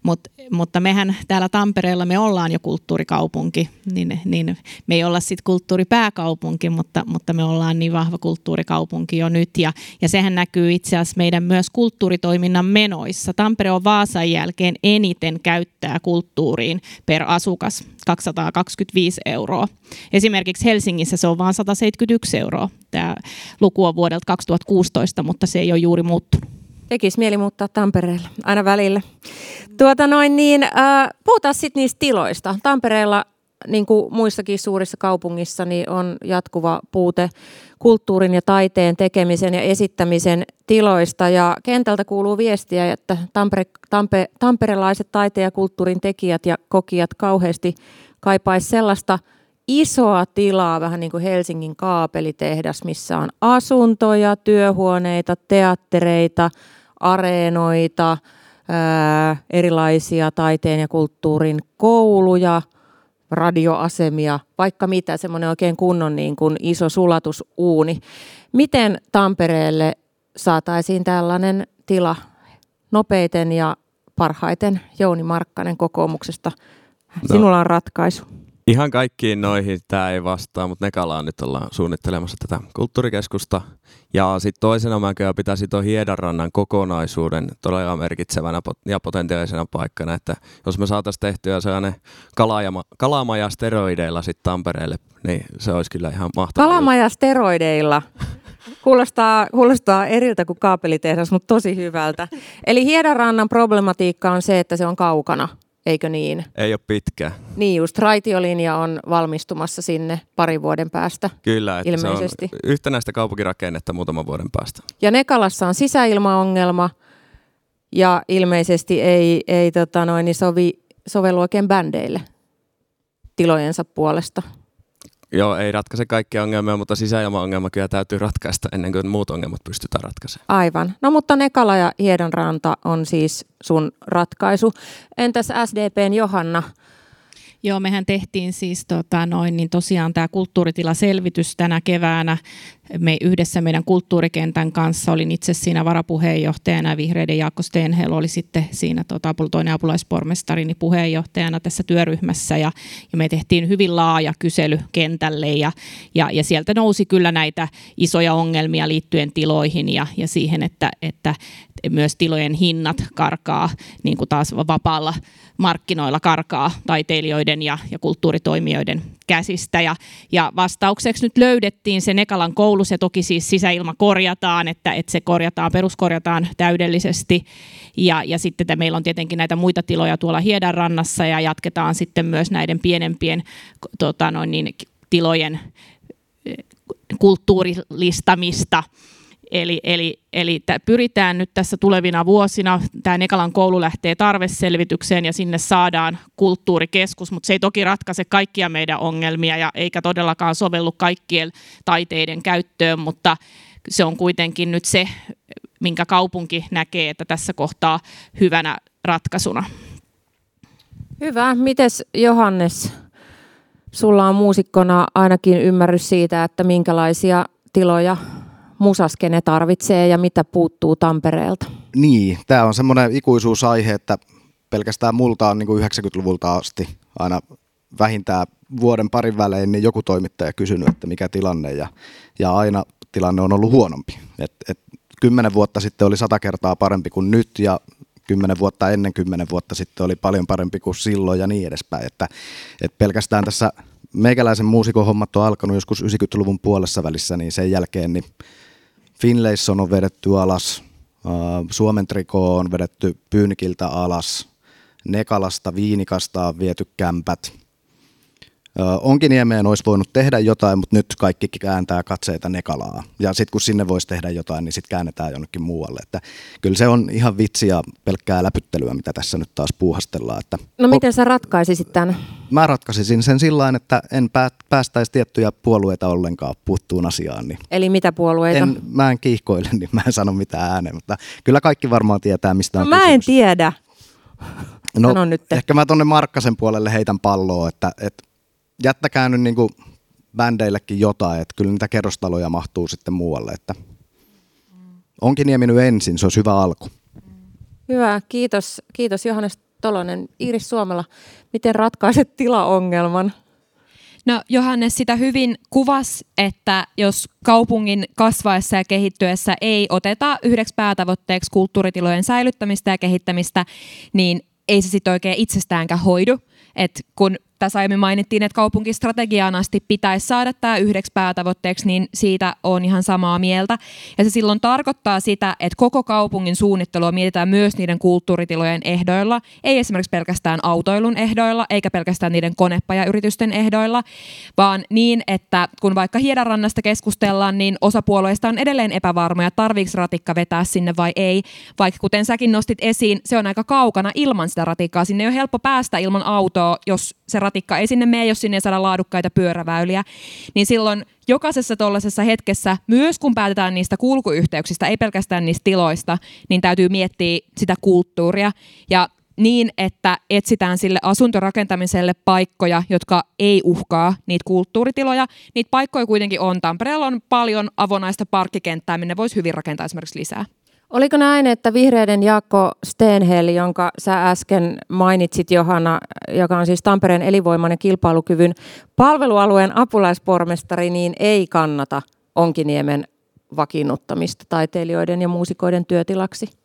Mut, mutta mehän täällä Tampereella me ollaan jo kulttuurikaupunki, niin, niin me ei olla sitten kulttuuripääkaupunki, mutta, mutta me ollaan niin vahva kulttuurikaupunki jo nyt. Ja, ja sehän näkyy itse asiassa meidän myös kulttuuritoiminnan menoissa. Tampere on Vaasan jälkeen eniten käyttää kulttuuriin per asukas, 225 euroa. Esimerkiksi Helsingissä se on vain 171 euroa. Tämä luku on vuodelta 2016, mutta se ei ole juuri muuttunut. Tekisi mieli muuttaa Tampereelle, aina välillä. Tuota noin niin, äh, puhutaan sitten niistä tiloista. Tampereella niin kuin muissakin suurissa kaupungissa, niin on jatkuva puute kulttuurin ja taiteen tekemisen ja esittämisen tiloista. Ja kentältä kuuluu viestiä, että tampere, tampe, tamperelaiset taiteen ja kulttuurin tekijät ja kokijat kauheasti kaipaisi sellaista isoa tilaa, vähän niin kuin Helsingin kaapelitehdas, missä on asuntoja, työhuoneita, teattereita, areenoita, ää, erilaisia taiteen ja kulttuurin kouluja, radioasemia, vaikka mitä, semmoinen oikein kunnon niin kuin iso sulatusuuni. Miten Tampereelle saataisiin tällainen tila nopeiten ja parhaiten Jouni Markkanen kokoomuksesta? No. Sinulla on ratkaisu. Ihan kaikkiin noihin tämä ei vastaa, mutta Nekalaan nyt ollaan suunnittelemassa tätä kulttuurikeskusta. Ja sitten toisena mä kyllä pitäisin tuon Hiedanrannan kokonaisuuden todella merkitsevänä ja potentiaalisena paikkana, että jos me saataisiin tehtyä sellainen kalajama, kalamaja steroideilla sitten Tampereelle, niin se olisi kyllä ihan mahtavaa. Kalamaja steroideilla. Kuulostaa, kuulostaa eriltä kuin kaapelitehdas, mutta tosi hyvältä. Eli Hiedanrannan problematiikka on se, että se on kaukana eikö niin? Ei ole pitkä. Niin just, raitiolinja on valmistumassa sinne parin vuoden päästä Kyllä, että ilmeisesti. se on yhtenäistä kaupunkirakennetta muutaman vuoden päästä. Ja Nekalassa on sisäilmaongelma ja ilmeisesti ei, ei tota noin, niin sovi, sovellu oikein bändeille tilojensa puolesta. Joo, ei ratkaise kaikkia ongelmia, mutta sisäilmaongelma kyllä täytyy ratkaista ennen kuin muut ongelmat pystytään ratkaisemaan. Aivan. No mutta Nekala ja Hiedonranta on siis sun ratkaisu. Entäs SDPn Johanna? Joo, mehän tehtiin siis tota, noin, niin tosiaan tämä kulttuuritilaselvitys tänä keväänä me yhdessä meidän kulttuurikentän kanssa. Olin itse siinä varapuheenjohtajana, Vihreiden Jaakko Stenhel oli sitten siinä tota, toinen apulaispormestarini niin puheenjohtajana tässä työryhmässä ja, ja me tehtiin hyvin laaja kysely kentälle ja, ja, ja sieltä nousi kyllä näitä isoja ongelmia liittyen tiloihin ja, ja siihen, että, että myös tilojen hinnat karkaa niin kuin taas vapaalla markkinoilla karkaa taiteilijoiden ja, ja kulttuuritoimijoiden käsistä. Ja, ja vastaukseksi nyt löydettiin se Nekalan koulu, se toki siis sisäilma korjataan, että, että se korjataan, peruskorjataan täydellisesti. Ja, ja sitten että meillä on tietenkin näitä muita tiloja tuolla Hiedanrannassa ja jatketaan sitten myös näiden pienempien tota noin niin, tilojen eh, kulttuurilistamista. Eli, eli, eli pyritään nyt tässä tulevina vuosina, tämä Nekalan koulu lähtee tarveselvitykseen ja sinne saadaan kulttuurikeskus, mutta se ei toki ratkaise kaikkia meidän ongelmia ja eikä todellakaan sovellu kaikkien taiteiden käyttöön, mutta se on kuitenkin nyt se, minkä kaupunki näkee, että tässä kohtaa hyvänä ratkaisuna. Hyvä. Mites Johannes, sulla on muusikkona ainakin ymmärrys siitä, että minkälaisia tiloja musaskene tarvitsee ja mitä puuttuu Tampereelta? Niin, tämä on semmoinen ikuisuusaihe, että pelkästään multa on niin kuin 90-luvulta asti aina vähintään vuoden parin välein niin joku toimittaja kysynyt, että mikä tilanne ja, ja aina tilanne on ollut huonompi. Et, et kymmenen vuotta sitten oli sata kertaa parempi kuin nyt ja kymmenen vuotta ennen kymmenen vuotta sitten oli paljon parempi kuin silloin ja niin edespäin. Että, et pelkästään tässä meikäläisen muusikon hommat on alkanut joskus 90-luvun puolessa välissä, niin sen jälkeen niin Finlayson on vedetty alas, Suomen trikoo on vedetty Pyynikiltä alas, Nekalasta, Viinikasta on viety kämpät. Onkiniemeen olisi voinut tehdä jotain, mutta nyt kaikki kääntää katseita Nekalaa. Ja sitten kun sinne voisi tehdä jotain, niin sitten käännetään jonnekin muualle. Että kyllä se on ihan vitsi ja pelkkää läpyttelyä, mitä tässä nyt taas puuhastellaan. Että no miten sä ratkaisisit tämän? Mä ratkaisisin sen sillä että en päästäisi tiettyjä puolueita ollenkaan puuttuun asiaan. Niin Eli mitä puolueita? En, mä en kiihkoile, niin mä en sano mitään ääneen, mutta kyllä kaikki varmaan tietää, mistä on no, Mä en tiedä. No, nyt. ehkä mä tonne Markkasen puolelle heitän palloa, että, että jättäkää nyt niin kuin bändeillekin jotain, että kyllä niitä kerrostaloja mahtuu sitten muualle. Että onkin nieminyt ensin, se olisi hyvä alku. Hyvä, kiitos, kiitos Johannes Tolonen. Iiris Suomela, miten ratkaiset tilaongelman? No Johannes sitä hyvin kuvas, että jos kaupungin kasvaessa ja kehittyessä ei oteta yhdeksi päätavoitteeksi kulttuuritilojen säilyttämistä ja kehittämistä, niin ei se sitten oikein itsestäänkään hoidu. Et kun tässä aiemmin mainittiin, että kaupunkistrategiaan asti pitäisi saada tämä yhdeksi päätavoitteeksi, niin siitä on ihan samaa mieltä. Ja se silloin tarkoittaa sitä, että koko kaupungin suunnittelua mietitään myös niiden kulttuuritilojen ehdoilla, ei esimerkiksi pelkästään autoilun ehdoilla, eikä pelkästään niiden konepajayritysten ehdoilla, vaan niin, että kun vaikka Hiedanrannasta keskustellaan, niin osa puolueista on edelleen epävarmoja, tarviiko ratikka vetää sinne vai ei, vaikka kuten säkin nostit esiin, se on aika kaukana ilman sitä ratikkaa. Sinne ei ole helppo päästä ilman autoa, jos se ratikka ei sinne mene, jos sinne ei saada laadukkaita pyöräväyliä. Niin silloin jokaisessa tuollaisessa hetkessä, myös kun päätetään niistä kulkuyhteyksistä, ei pelkästään niistä tiloista, niin täytyy miettiä sitä kulttuuria. Ja niin, että etsitään sille asuntorakentamiselle paikkoja, jotka ei uhkaa niitä kulttuuritiloja. Niitä paikkoja kuitenkin on. Tampereella on paljon avonaista parkkikenttää, minne voisi hyvin rakentaa esimerkiksi lisää. Oliko näin, että vihreiden Jaakko Stenhel, jonka sä äsken mainitsit Johanna, joka on siis Tampereen elinvoimainen kilpailukyvyn palvelualueen apulaispormestari, niin ei kannata Onkiniemen vakiinnuttamista taiteilijoiden ja muusikoiden työtilaksi?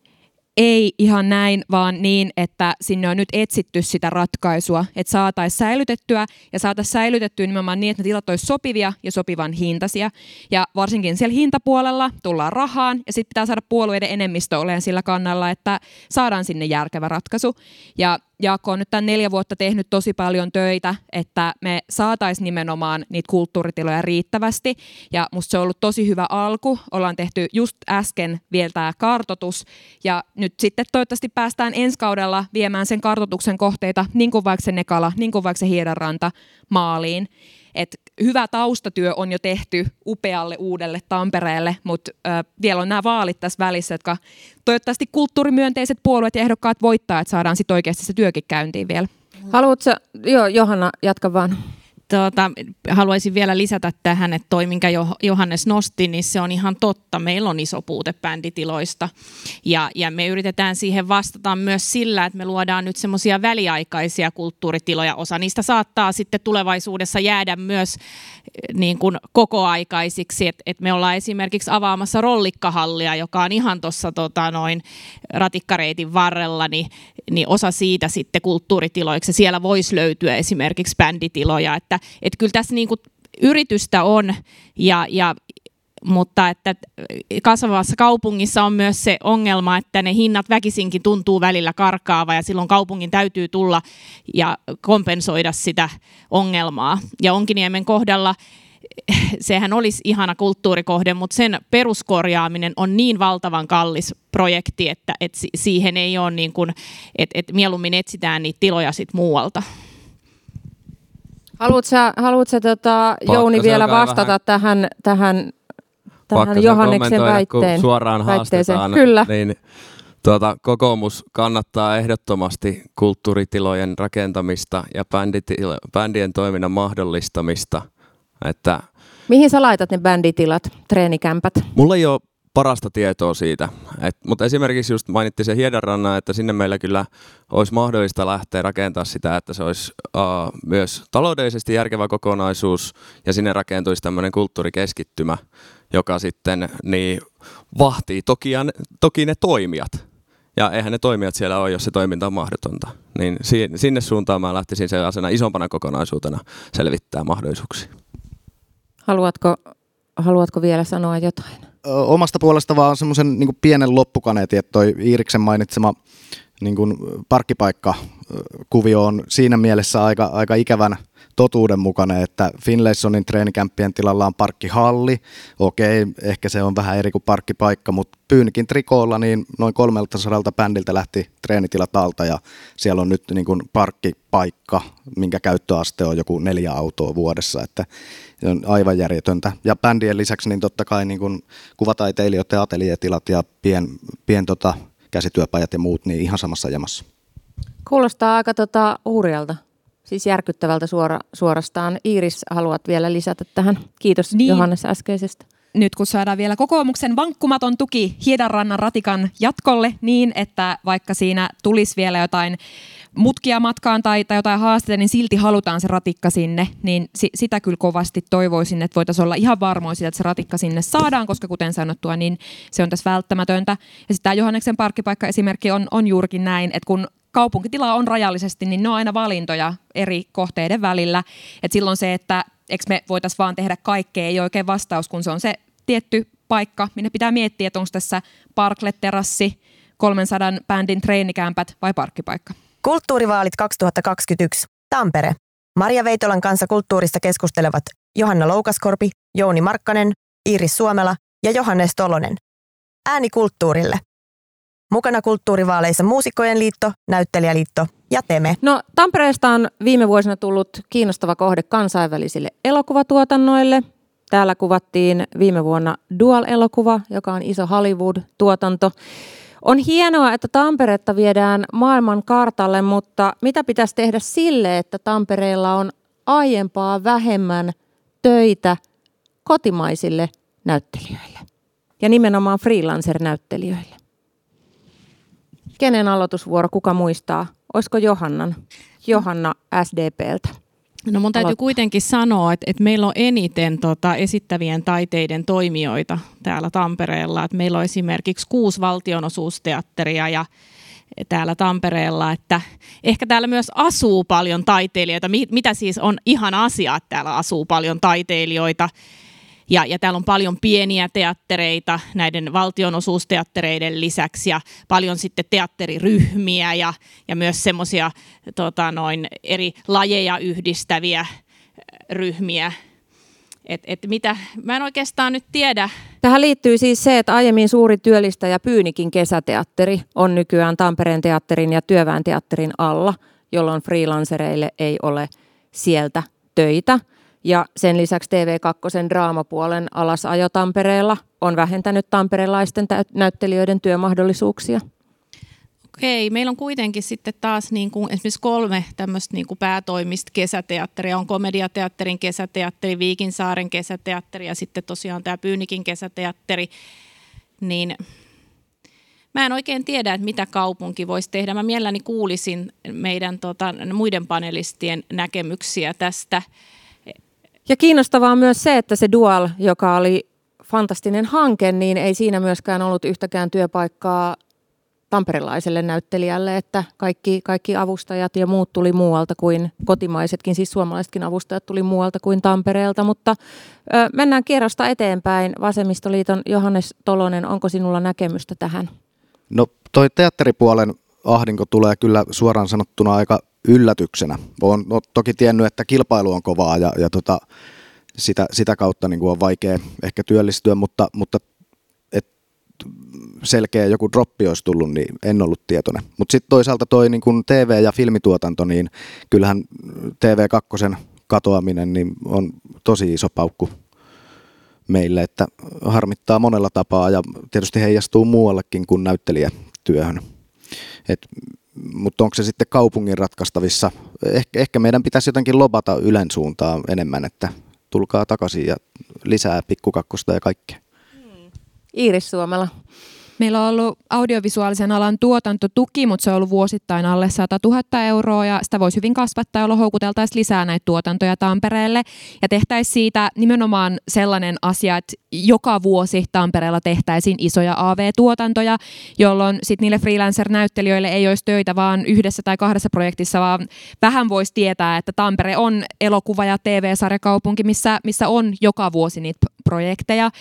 Ei ihan näin, vaan niin, että sinne on nyt etsitty sitä ratkaisua, että saataisiin säilytettyä ja saataisiin säilytettyä nimenomaan niin, että ne tilat olisivat sopivia ja sopivan hintaisia. Ja varsinkin siellä hintapuolella tullaan rahaan ja sitten pitää saada puolueiden enemmistö olemaan sillä kannalla, että saadaan sinne järkevä ratkaisu. Ja Jaakko on nyt tämän neljä vuotta tehnyt tosi paljon töitä, että me saataisiin nimenomaan niitä kulttuuritiloja riittävästi. Ja musta se on ollut tosi hyvä alku. Ollaan tehty just äsken vielä tämä kartotus. Ja nyt sitten toivottavasti päästään ensi kaudella viemään sen kartotuksen kohteita, niin kuin vaikka se Nekala, niin kuin vaikka se Hiedanranta, maaliin että hyvä taustatyö on jo tehty upealle uudelle Tampereelle, mutta vielä on nämä vaalit tässä välissä, jotka toivottavasti kulttuurimyönteiset puolueet ja ehdokkaat voittaa, että saadaan sitten oikeasti se työkin käyntiin vielä. Haluatko, joo Johanna, jatka vaan tuota, haluaisin vielä lisätä tähän, että toi, minkä Johannes nosti, niin se on ihan totta. Meillä on iso puute bänditiloista ja, ja me yritetään siihen vastata myös sillä, että me luodaan nyt semmoisia väliaikaisia kulttuuritiloja. Osa niistä saattaa sitten tulevaisuudessa jäädä myös eh, niin kuin kokoaikaisiksi. Et, et me ollaan esimerkiksi avaamassa rollikkahallia, joka on ihan tuossa tota, noin ratikkareitin varrella, niin, niin osa siitä sitten kulttuuritiloiksi. Siellä voisi löytyä esimerkiksi bänditiloja, että että, että kyllä tässä niin kuin yritystä on, ja, ja, mutta että kasvavassa kaupungissa on myös se ongelma, että ne hinnat väkisinkin tuntuu välillä karkaava ja silloin kaupungin täytyy tulla ja kompensoida sitä ongelmaa. Ja Onkiniemen kohdalla sehän olisi ihana kulttuurikohde, mutta sen peruskorjaaminen on niin valtavan kallis projekti, että, että siihen ei ole niin kuin, että, että mieluummin etsitään niitä tiloja sit muualta. Haluatko, haluatko tota, Jouni vielä vastata vähän. tähän, tähän, tähän Johanneksen väitteen, suoraan väitteeseen? Kyllä. Niin, tuota, kokoomus kannattaa ehdottomasti kulttuuritilojen rakentamista ja bänditilo, bändien toiminnan mahdollistamista. Että Mihin sä laitat ne bänditilat, treenikämpät? Mulla ei ole parasta tietoa siitä. Et, mutta esimerkiksi just mainittiin se Hiedanranna, että sinne meillä kyllä olisi mahdollista lähteä rakentamaan sitä, että se olisi uh, myös taloudellisesti järkevä kokonaisuus ja sinne rakentuisi tämmöinen kulttuurikeskittymä, joka sitten niin, vahtii toki, toki ne toimijat. Ja eihän ne toimijat siellä ole, jos se toiminta on mahdotonta. Niin sinne suuntaan mä lähtisin sellaisena isompana kokonaisuutena selvittää mahdollisuuksia. Haluatko, haluatko vielä sanoa jotain? Omasta puolesta vaan semmoisen niin pienen loppukaneetin, että toi Iiriksen mainitsema niin kuin parkkipaikkakuvio on siinä mielessä aika, aika ikävän totuudenmukainen, että Finlaysonin treenikämppien tilalla on parkkihalli. Okei, ehkä se on vähän eri kuin parkkipaikka, mutta Pyynikin trikoolla niin noin 300 bändiltä lähti treenitilat alta ja siellä on nyt niin kuin parkkipaikka, minkä käyttöaste on joku neljä autoa vuodessa, että se on aivan järjetöntä. Ja bändien lisäksi niin totta kai niin kuin kuvataiteilijoiden atelietilat ja pien, pien tota, käsityöpajat ja muut niin ihan samassa jamassa. Kuulostaa aika tota, uurialta. Siis järkyttävältä suora, suorastaan. Iiris, haluat vielä lisätä tähän. Kiitos niin. Johannes äskeisestä. Nyt kun saadaan vielä kokoomuksen vankkumaton tuki Hiedanrannan ratikan jatkolle niin, että vaikka siinä tulisi vielä jotain mutkia matkaan tai, tai jotain haasteita, niin silti halutaan se ratikka sinne, niin si, sitä kyllä kovasti toivoisin, että voitaisiin olla ihan varmoja siitä, että se ratikka sinne saadaan, koska kuten sanottua, niin se on tässä välttämätöntä. Ja sitten tämä Johanneksen parkkipaikka-esimerkki on, on juurikin näin, että kun kaupunkitilaa on rajallisesti, niin ne on aina valintoja eri kohteiden välillä. Et silloin se, että eikö me voitaisiin vaan tehdä kaikkea, ei ole oikein vastaus, kun se on se tietty paikka, minne pitää miettiä, että onko tässä parklet-terassi, 300 bändin treenikämpät vai parkkipaikka. Kulttuurivaalit 2021. Tampere. Maria Veitolan kanssa kulttuurista keskustelevat Johanna Loukaskorpi, Jouni Markkanen, Iiris Suomela ja Johannes Tolonen. Ääni kulttuurille. Mukana kulttuurivaaleissa Muusikkojen liitto, Näyttelijäliitto ja Teme. No Tampereesta on viime vuosina tullut kiinnostava kohde kansainvälisille elokuvatuotannoille. Täällä kuvattiin viime vuonna Dual-elokuva, joka on iso Hollywood-tuotanto. On hienoa, että Tamperetta viedään maailman kartalle, mutta mitä pitäisi tehdä sille, että Tampereella on aiempaa vähemmän töitä kotimaisille näyttelijöille ja nimenomaan freelancer-näyttelijöille? Kenen aloitusvuoro, kuka muistaa? Olisiko Johannan? Johanna SDPltä. No mun täytyy kuitenkin sanoa, että, että meillä on eniten tota, esittävien taiteiden toimijoita täällä Tampereella. Että meillä on esimerkiksi kuusi valtionosuusteatteria ja täällä Tampereella, että ehkä täällä myös asuu paljon taiteilijoita, mitä siis on ihan asia, että täällä asuu paljon taiteilijoita. Ja, ja täällä on paljon pieniä teattereita näiden valtionosuusteattereiden lisäksi ja paljon sitten teatteriryhmiä ja, ja myös semmoisia tota, eri lajeja yhdistäviä ryhmiä. Et, et mitä, mä en oikeastaan nyt tiedä. Tähän liittyy siis se, että aiemmin suuri työllistäjä Pyynikin kesäteatteri on nykyään Tampereen teatterin ja Työväen teatterin alla, jolloin freelancereille ei ole sieltä töitä. Ja sen lisäksi TV2 draamapuolen alasajo Tampereella on vähentänyt tamperelaisten näyttelijöiden työmahdollisuuksia. Okei, meillä on kuitenkin sitten taas niin kuin esimerkiksi kolme tämmöistä niin kuin päätoimista kesäteatteria. On Komediateatterin kesäteatteri, Viikinsaaren kesäteatteri ja sitten tosiaan tämä Pyynikin kesäteatteri. Niin mä en oikein tiedä, että mitä kaupunki voisi tehdä. Mä mielelläni kuulisin meidän tota, muiden panelistien näkemyksiä tästä. Ja kiinnostavaa on myös se, että se Dual, joka oli fantastinen hanke, niin ei siinä myöskään ollut yhtäkään työpaikkaa tamperelaiselle näyttelijälle, että kaikki, kaikki avustajat ja muut tuli muualta kuin kotimaisetkin, siis suomalaisetkin avustajat tuli muualta kuin Tampereelta, mutta ö, mennään kierrosta eteenpäin. Vasemmistoliiton Johannes Tolonen, onko sinulla näkemystä tähän? No toi teatteripuolen ahdinko tulee kyllä suoraan sanottuna aika yllätyksenä. Olen no, toki tiennyt, että kilpailu on kovaa ja, ja tota, sitä, sitä kautta niin kuin on vaikea ehkä työllistyä, mutta, mutta et selkeä joku droppi olisi tullut, niin en ollut tietoinen. Mutta sitten toisaalta toi niin kuin TV- ja filmituotanto, niin kyllähän TV2 katoaminen niin on tosi iso paukku meille, että harmittaa monella tapaa ja tietysti heijastuu muuallekin kuin näyttelijätyöhön. Et mutta onko se sitten kaupungin ratkaistavissa? Ehkä, ehkä meidän pitäisi jotenkin lobata Ylen suuntaan enemmän, että tulkaa takaisin ja lisää pikkukakkosta ja kaikkea. Iiris Suomela. Meillä on ollut audiovisuaalisen alan tuotantotuki, mutta se on ollut vuosittain alle 100 000 euroa ja sitä voisi hyvin kasvattaa, jolloin houkuteltaisiin lisää näitä tuotantoja Tampereelle. Ja tehtäisiin siitä nimenomaan sellainen asia, että joka vuosi Tampereella tehtäisiin isoja AV-tuotantoja, jolloin sitten niille freelancer-näyttelijöille ei olisi töitä vaan yhdessä tai kahdessa projektissa, vaan vähän voisi tietää, että Tampere on elokuva- ja TV-sarjakaupunki, missä, missä on joka vuosi niitä projekteja. Äh,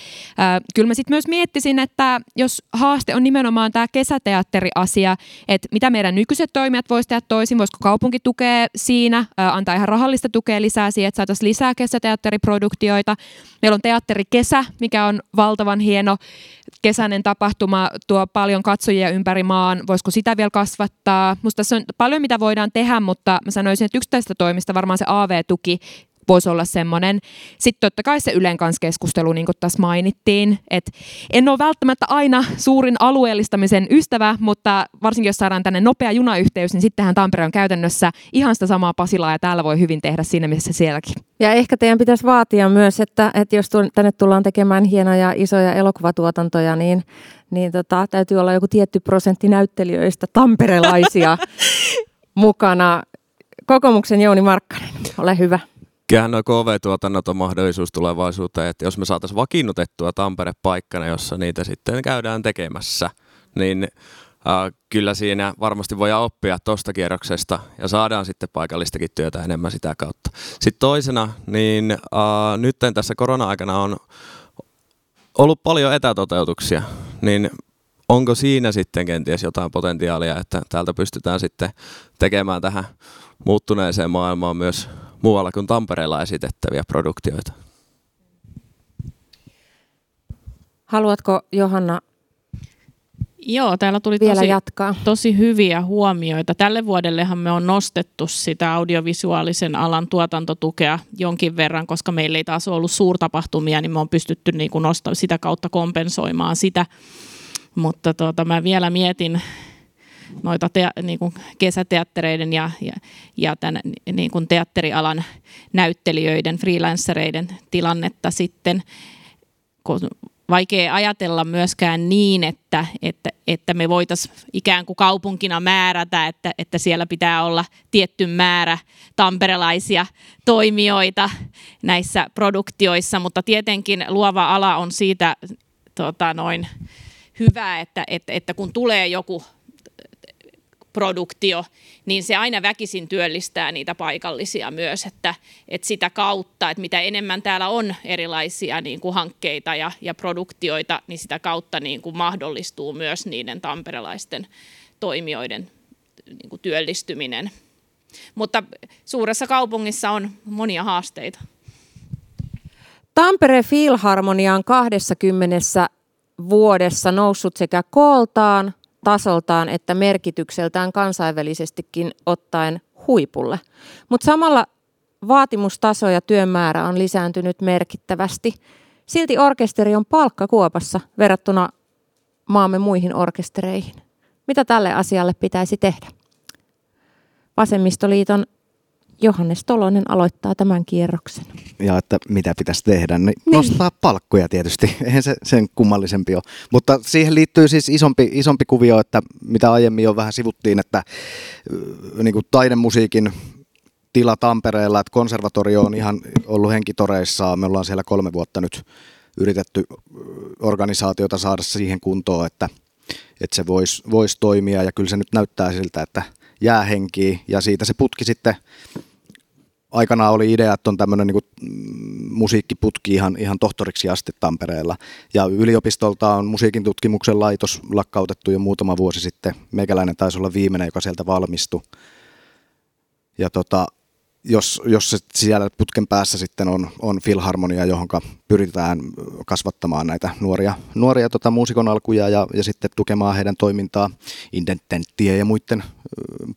kyllä mä sitten myös miettisin, että jos haaste on nimenomaan tämä kesäteatteriasia, että mitä meidän nykyiset toimijat voisivat tehdä toisin, voisiko kaupunki tukea siinä, äh, antaa ihan rahallista tukea lisää siihen, että saataisiin lisää kesäteatteriproduktioita. Meillä on teatterikesä, mikä on valtavan hieno kesäinen tapahtuma, tuo paljon katsojia ympäri maan. Voisiko sitä vielä kasvattaa? Musta tässä on paljon, mitä voidaan tehdä, mutta mä sanoisin, että yksittäistä toimista varmaan se AV-tuki voisi olla semmoinen. Sitten totta kai se Ylen kanssa keskustelu, niin kuin tässä mainittiin, että en ole välttämättä aina suurin alueellistamisen ystävä, mutta varsinkin jos saadaan tänne nopea junayhteys, niin sittenhän Tampere on käytännössä ihan sitä samaa Pasilaa ja täällä voi hyvin tehdä siinä, missä sielläkin. Ja ehkä teidän pitäisi vaatia myös, että, että jos tänne tullaan tekemään hienoja isoja elokuvatuotantoja, niin, niin tota, täytyy olla joku tietty prosentti näyttelijöistä tamperelaisia mukana. Kokoomuksen Jouni Markkanen, ole hyvä. Kyllähän nuo KV-tuotannot on mahdollisuus tulevaisuuteen, että jos me saataisiin vakiinnutettua Tampere paikkana, jossa niitä sitten käydään tekemässä, niin kyllä siinä varmasti voi oppia tuosta kierroksesta ja saadaan sitten paikallistakin työtä enemmän sitä kautta. Sitten toisena, niin uh, nyt tässä korona-aikana on ollut paljon etätoteutuksia, niin onko siinä sitten kenties jotain potentiaalia, että täältä pystytään sitten tekemään tähän muuttuneeseen maailmaan myös muualla kuin Tampereella esitettäviä produktioita? Haluatko Johanna Joo, täällä tuli vielä tosi, jatkaa? tosi hyviä huomioita. Tälle vuodellehan me on nostettu sitä audiovisuaalisen alan tuotantotukea jonkin verran, koska meillä ei taas ollut suurtapahtumia, niin me on pystytty niin kuin nostaa, sitä kautta kompensoimaan sitä. Mutta tuota, mä vielä mietin noita te, niin kuin kesäteattereiden ja, ja, ja tämän niin kuin teatterialan näyttelijöiden, freelancereiden tilannetta sitten, kun vaikea ajatella myöskään niin, että, että, että me voitaisiin ikään kuin kaupunkina määrätä, että, että siellä pitää olla tietty määrä tamperelaisia toimijoita näissä produktioissa, mutta tietenkin luova ala on siitä tota, noin hyvä, että, että, että kun tulee joku produktio, niin se aina väkisin työllistää niitä paikallisia myös, että, että sitä kautta, että mitä enemmän täällä on erilaisia niin kuin hankkeita ja, ja produktioita, niin sitä kautta niin kuin mahdollistuu myös niiden tamperelaisten toimijoiden niin kuin työllistyminen. Mutta suuressa kaupungissa on monia haasteita. Tampere Filharmonia on 20 vuodessa noussut sekä kooltaan, tasoltaan että merkitykseltään kansainvälisestikin ottaen huipulle. Mutta samalla vaatimustaso ja työmäärä on lisääntynyt merkittävästi. Silti orkesteri on palkkakuopassa verrattuna maamme muihin orkestereihin. Mitä tälle asialle pitäisi tehdä? Vasemmistoliiton Johannes Tolonen aloittaa tämän kierroksen. Ja että mitä pitäisi tehdä, niin, niin. nostaa palkkoja tietysti, eihän se sen kummallisempi ole. Mutta siihen liittyy siis isompi, isompi kuvio, että mitä aiemmin jo vähän sivuttiin, että niin kuin taidemusiikin tila Tampereella, että konservatorio on ihan ollut henkitoreissaan. Me ollaan siellä kolme vuotta nyt yritetty organisaatiota saada siihen kuntoon, että, että se voisi vois toimia ja kyllä se nyt näyttää siltä, että jää henkiin ja siitä se putki sitten aikanaan oli idea, että on tämmöinen niin musiikkiputki ihan, ihan tohtoriksi asti Tampereella. Ja yliopistolta on musiikin tutkimuksen laitos lakkautettu jo muutama vuosi sitten. Meikäläinen taisi olla viimeinen, joka sieltä valmistui. Ja tota, jos, jos siellä putken päässä sitten on, on filharmonia, johon pyritään kasvattamaan näitä nuoria, nuoria tota, muusikon alkuja ja, ja sitten tukemaan heidän toimintaa intententtien ja muiden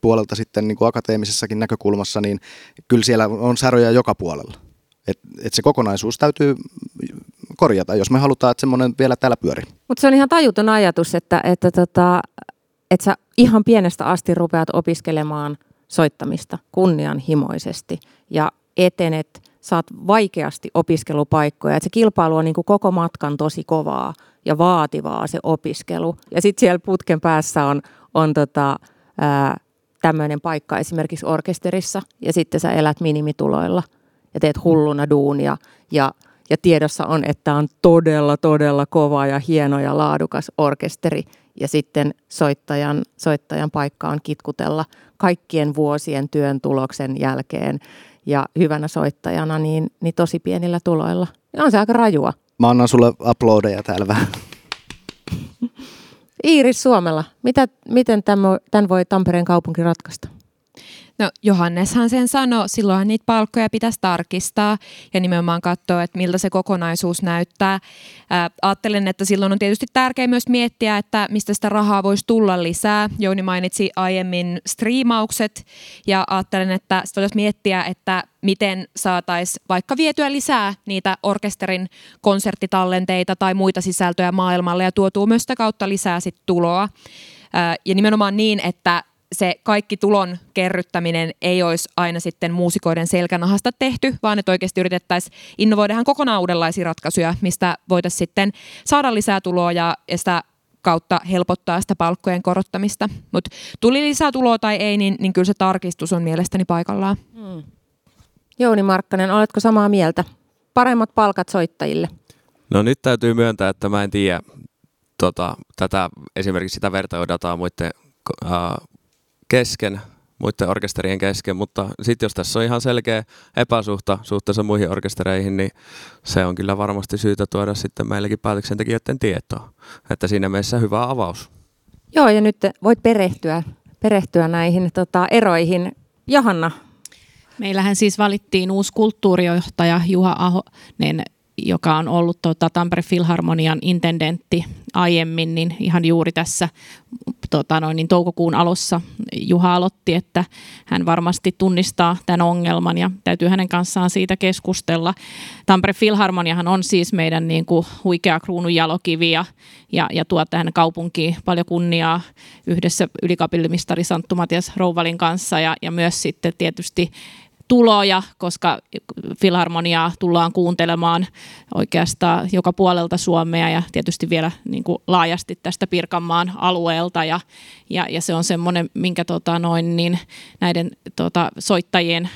puolelta sitten niin kuin akateemisessakin näkökulmassa, niin kyllä siellä on säröjä joka puolella. Et, et se kokonaisuus täytyy korjata, jos me halutaan, että semmoinen vielä täällä pyörii. Mutta se on ihan tajuton ajatus, että, että, tota, että sä ihan pienestä asti rupeat opiskelemaan – soittamista kunnianhimoisesti ja etenet, saat vaikeasti opiskelupaikkoja. Et se kilpailu on niin kuin koko matkan tosi kovaa ja vaativaa se opiskelu. Ja sitten siellä putken päässä on, on tota, tämmöinen paikka esimerkiksi orkesterissa ja sitten sä elät minimituloilla ja teet hulluna duunia ja ja tiedossa on, että on todella, todella kova ja hieno ja laadukas orkesteri. Ja sitten soittajan, soittajan paikka on kitkutella kaikkien vuosien työn tuloksen jälkeen ja hyvänä soittajana niin, niin tosi pienillä tuloilla. Ja on se aika rajua. Mä annan sulle uploadeja täällä vähän. Iiris Suomella, mitä, miten tämän voi Tampereen kaupunki ratkaista? No Johanneshan sen sanoi, silloin niitä palkkoja pitäisi tarkistaa ja nimenomaan katsoa, että miltä se kokonaisuus näyttää. Ää, ajattelen, että silloin on tietysti tärkeää myös miettiä, että mistä sitä rahaa voisi tulla lisää. Jouni mainitsi aiemmin striimaukset ja ajattelen, että sitä voisi miettiä, että miten saataisiin vaikka vietyä lisää niitä orkesterin konserttitallenteita tai muita sisältöjä maailmalle ja tuotuu myös sitä kautta lisää sit tuloa. Ja nimenomaan niin, että se kaikki tulon kerryttäminen ei olisi aina sitten muusikoiden selkänahasta tehty, vaan että oikeasti yritettäisiin innovoida ihan kokonaan uudenlaisia ratkaisuja, mistä voitaisiin sitten saada lisää tuloa ja sitä kautta helpottaa sitä palkkojen korottamista. Mutta tuli lisää tuloa tai ei, niin, niin kyllä se tarkistus on mielestäni paikallaan. Hmm. Jouni Markkanen, oletko samaa mieltä? Paremmat palkat soittajille? No nyt täytyy myöntää, että mä en tiedä tota, tätä esimerkiksi sitä vertailudataa muiden ää, kesken, muiden orkesterien kesken, mutta sitten jos tässä on ihan selkeä epäsuhta suhteessa muihin orkestereihin, niin se on kyllä varmasti syytä tuoda sitten meillekin päätöksentekijöiden tietoa. Että siinä mielessä hyvä avaus. Joo, ja nyt voit perehtyä, perehtyä näihin tota, eroihin. Johanna. Meillähän siis valittiin uusi kulttuurijohtaja Juha Ahonen joka on ollut tota, Tampere Filharmonian intendentti aiemmin, niin ihan juuri tässä tota, noin, niin toukokuun alussa Juha aloitti, että hän varmasti tunnistaa tämän ongelman ja täytyy hänen kanssaan siitä keskustella. Tampere Filharmoniahan on siis meidän niin kuin, huikea kruununjalokivi ja, ja, ja tuo tähän kaupunkiin paljon kunniaa yhdessä ylikapillimistari Santtu Matias Rouvalin kanssa ja, ja myös sitten tietysti tuloja, koska filharmoniaa tullaan kuuntelemaan oikeastaan joka puolelta Suomea ja tietysti vielä niin kuin laajasti tästä Pirkanmaan alueelta. Ja, ja, ja se on semmoinen, minkä tota, noin, niin näiden tota, soittajien